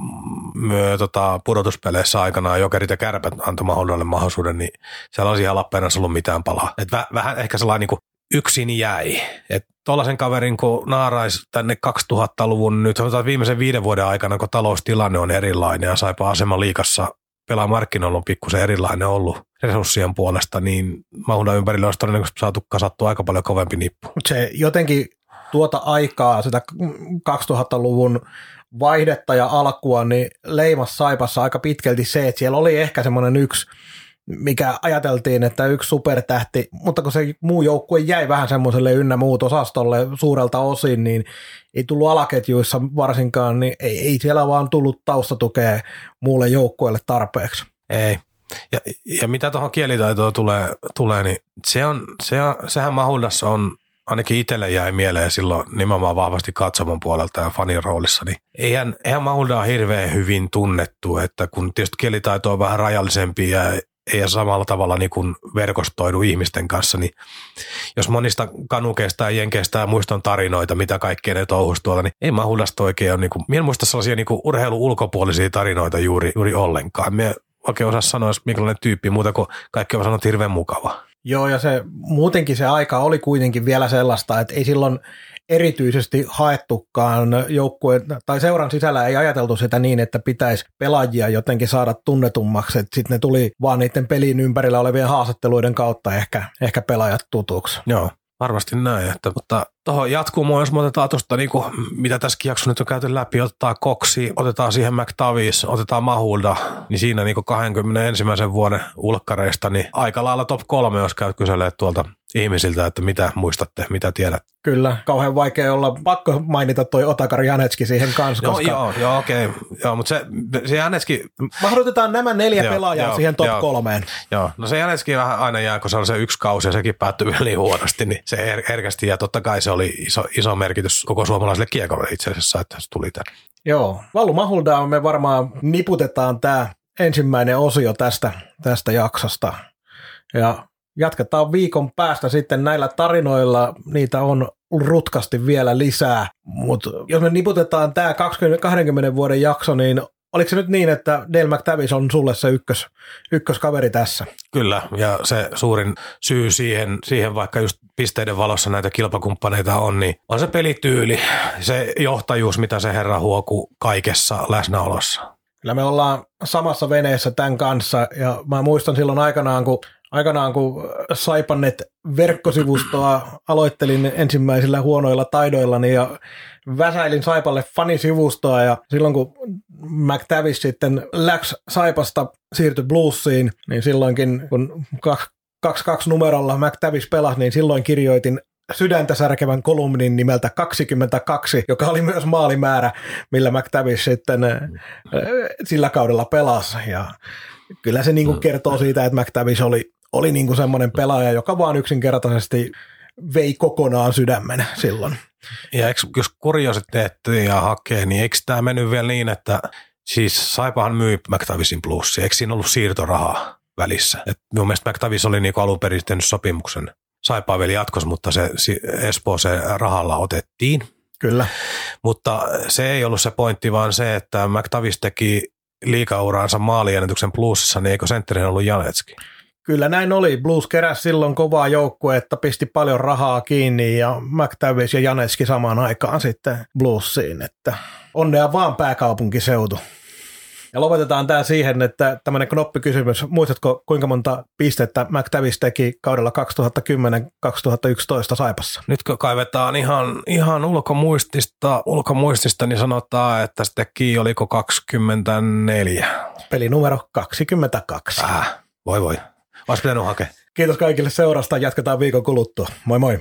myö, tota, pudotuspeleissä aikanaan, jokerit ja kärpät antoi Mahudalle mahdollisuuden, niin sellaisia Lappeenrannassa ollut mitään palaa. Et väh, vähän ehkä sellainen niin kuin yksin jäi. Että tuollaisen kaverin, kun naarais tänne 2000-luvun nyt, sanotaan viimeisen viiden vuoden aikana, kun taloustilanne on erilainen ja saipa asema liikassa pelaa markkinoilla on pikkusen erilainen ollut resurssien puolesta, niin Mahundan ympärillä olisi todennäköisesti saatu kasattua aika paljon kovempi nippu. Se jotenkin tuota aikaa, sitä 2000-luvun vaihdetta ja alkua, niin leimas Saipassa aika pitkälti se, että siellä oli ehkä semmoinen yksi mikä ajateltiin, että yksi supertähti, mutta kun se muu joukkue jäi vähän semmoiselle ynnä muut osastolle suurelta osin, niin ei tullut alaketjuissa varsinkaan, niin ei, ei siellä vaan tullut taustatukea muulle joukkueelle tarpeeksi. Ei. Ja, ja mitä tuohon kielitaitoon tulee, tulee niin se on, se on, sehän Mahundassa on ainakin itselle jäi mieleen silloin nimenomaan vahvasti katsomon puolelta ja fanin roolissa, niin eihän, eihän Mahunda ole hirveän hyvin tunnettu, että kun tietysti kielitaito on vähän rajallisempi ja ei samalla tavalla niin kuin verkostoidu ihmisten kanssa, niin jos monista kanukeista ja jenkeistä muistan tarinoita, mitä kaikkea ne touhus tuolla, niin ei Mahulasta oikein ole, niin kuin, en muista sellaisia niin kuin urheilu ulkopuolisia tarinoita juuri, juuri ollenkaan. Mie oikein osaa sanoa, minkälainen tyyppi, muuta kuin kaikki on sanonut hirveän mukava. Joo, ja se muutenkin se aika oli kuitenkin vielä sellaista, että ei silloin erityisesti haettukaan joukkueen tai seuran sisällä ei ajateltu sitä niin, että pitäisi pelaajia jotenkin saada tunnetummaksi, sitten ne tuli vaan niiden pelin ympärillä olevien haastatteluiden kautta ehkä, ehkä pelaajat tutuksi. Joo. Varmasti näin, että, mutta tuohon jatkumoon, jos me otetaan tuosta, niin kuin, mitä tässäkin jaksossa nyt on käyty läpi, otetaan Koksi, otetaan siihen McTavis, otetaan Mahulda, niin siinä niin 21. vuoden ulkkareista, niin aika lailla top kolme, jos käyt kyselee tuolta ihmisiltä, että mitä muistatte, mitä tiedät. Kyllä, kauhean vaikea olla, pakko mainita toi Otakar Janetski siihen kanssa. Joo, koska... joo, joo okei, okay. joo, mutta se, se Janetski... Mahdotetaan nämä neljä joo, pelaajaa joo, siihen top joo, kolmeen. Joo, no se Janetski vähän aina jää, kun se on se yksi kausi ja sekin päättyy niin huonosti, niin se her- herkästi ja totta kai se oli iso, iso merkitys koko suomalaiselle kiekolle itse asiassa, että se tuli tänne. Joo, Vallu Mahulda me varmaan niputetaan tämä ensimmäinen osio tästä, tästä jaksosta. Ja jatketaan viikon päästä sitten näillä tarinoilla. Niitä on rutkasti vielä lisää, mutta jos me niputetaan tämä 20, 20 vuoden jakso, niin Oliko se nyt niin, että Dale McTavish on sulle se ykkös, ykköskaveri tässä? Kyllä, ja se suurin syy siihen, siihen, vaikka just pisteiden valossa näitä kilpakumppaneita on, niin on se pelityyli, se johtajuus, mitä se herra huoku kaikessa läsnäolossa. Kyllä me ollaan samassa veneessä tämän kanssa, ja mä muistan silloin aikanaan, kun aikanaan kun Saipannet verkkosivustoa aloittelin ensimmäisillä huonoilla taidoillani ja väsäilin Saipalle fanisivustoa ja silloin kun McTavish sitten läks Saipasta siirtyi Bluesiin, niin silloinkin kun 2-2 numerolla McTavish pelasi, niin silloin kirjoitin sydäntä särkevän kolumnin nimeltä 22, joka oli myös maalimäärä, millä McTavish sitten sillä kaudella pelasi. Ja kyllä se niin kuin kertoo siitä, että McTavish oli, oli niin kuin semmoinen pelaaja, joka vaan yksinkertaisesti vei kokonaan sydämen silloin. Ja eikö, jos kuriositeetteja hakee, niin eikö tämä mennyt vielä niin, että siis Saipahan myi McTavishin plussi, eikö siinä ollut siirtorahaa välissä? Et mun mielestä McTavish oli niinku alun perin tehnyt sopimuksen Saipaa vielä jatkos, mutta se Espoo se rahalla otettiin. Kyllä. Mutta se ei ollut se pointti, vaan se, että McTavish teki liikauraansa maaliennätyksen plussissa, niin eikö sentterin ollut Janetski? Kyllä näin oli. Blues keräsi silloin kovaa että pisti paljon rahaa kiinni ja McTavish ja Janeski samaan aikaan sitten Bluesiin. Että onnea vaan pääkaupunkiseutu. Ja lopetetaan tämä siihen, että tämmöinen knoppikysymys. Muistatko, kuinka monta pistettä McTavish teki kaudella 2010-2011 Saipassa? Nyt kun kaivetaan ihan, ihan ulkomuistista, ulkomuistista, niin sanotaan, että se teki oliko 24. Peli numero 22. Äh, voi voi. Olisi pitänyt hakea. Kiitos kaikille seurasta. Jatketaan viikon kuluttua. Moi moi.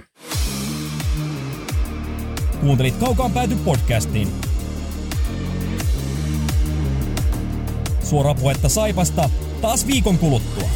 Kuuntelit Kaukaan pääty podcastiin. Suora puhetta Saipasta taas viikon kuluttua.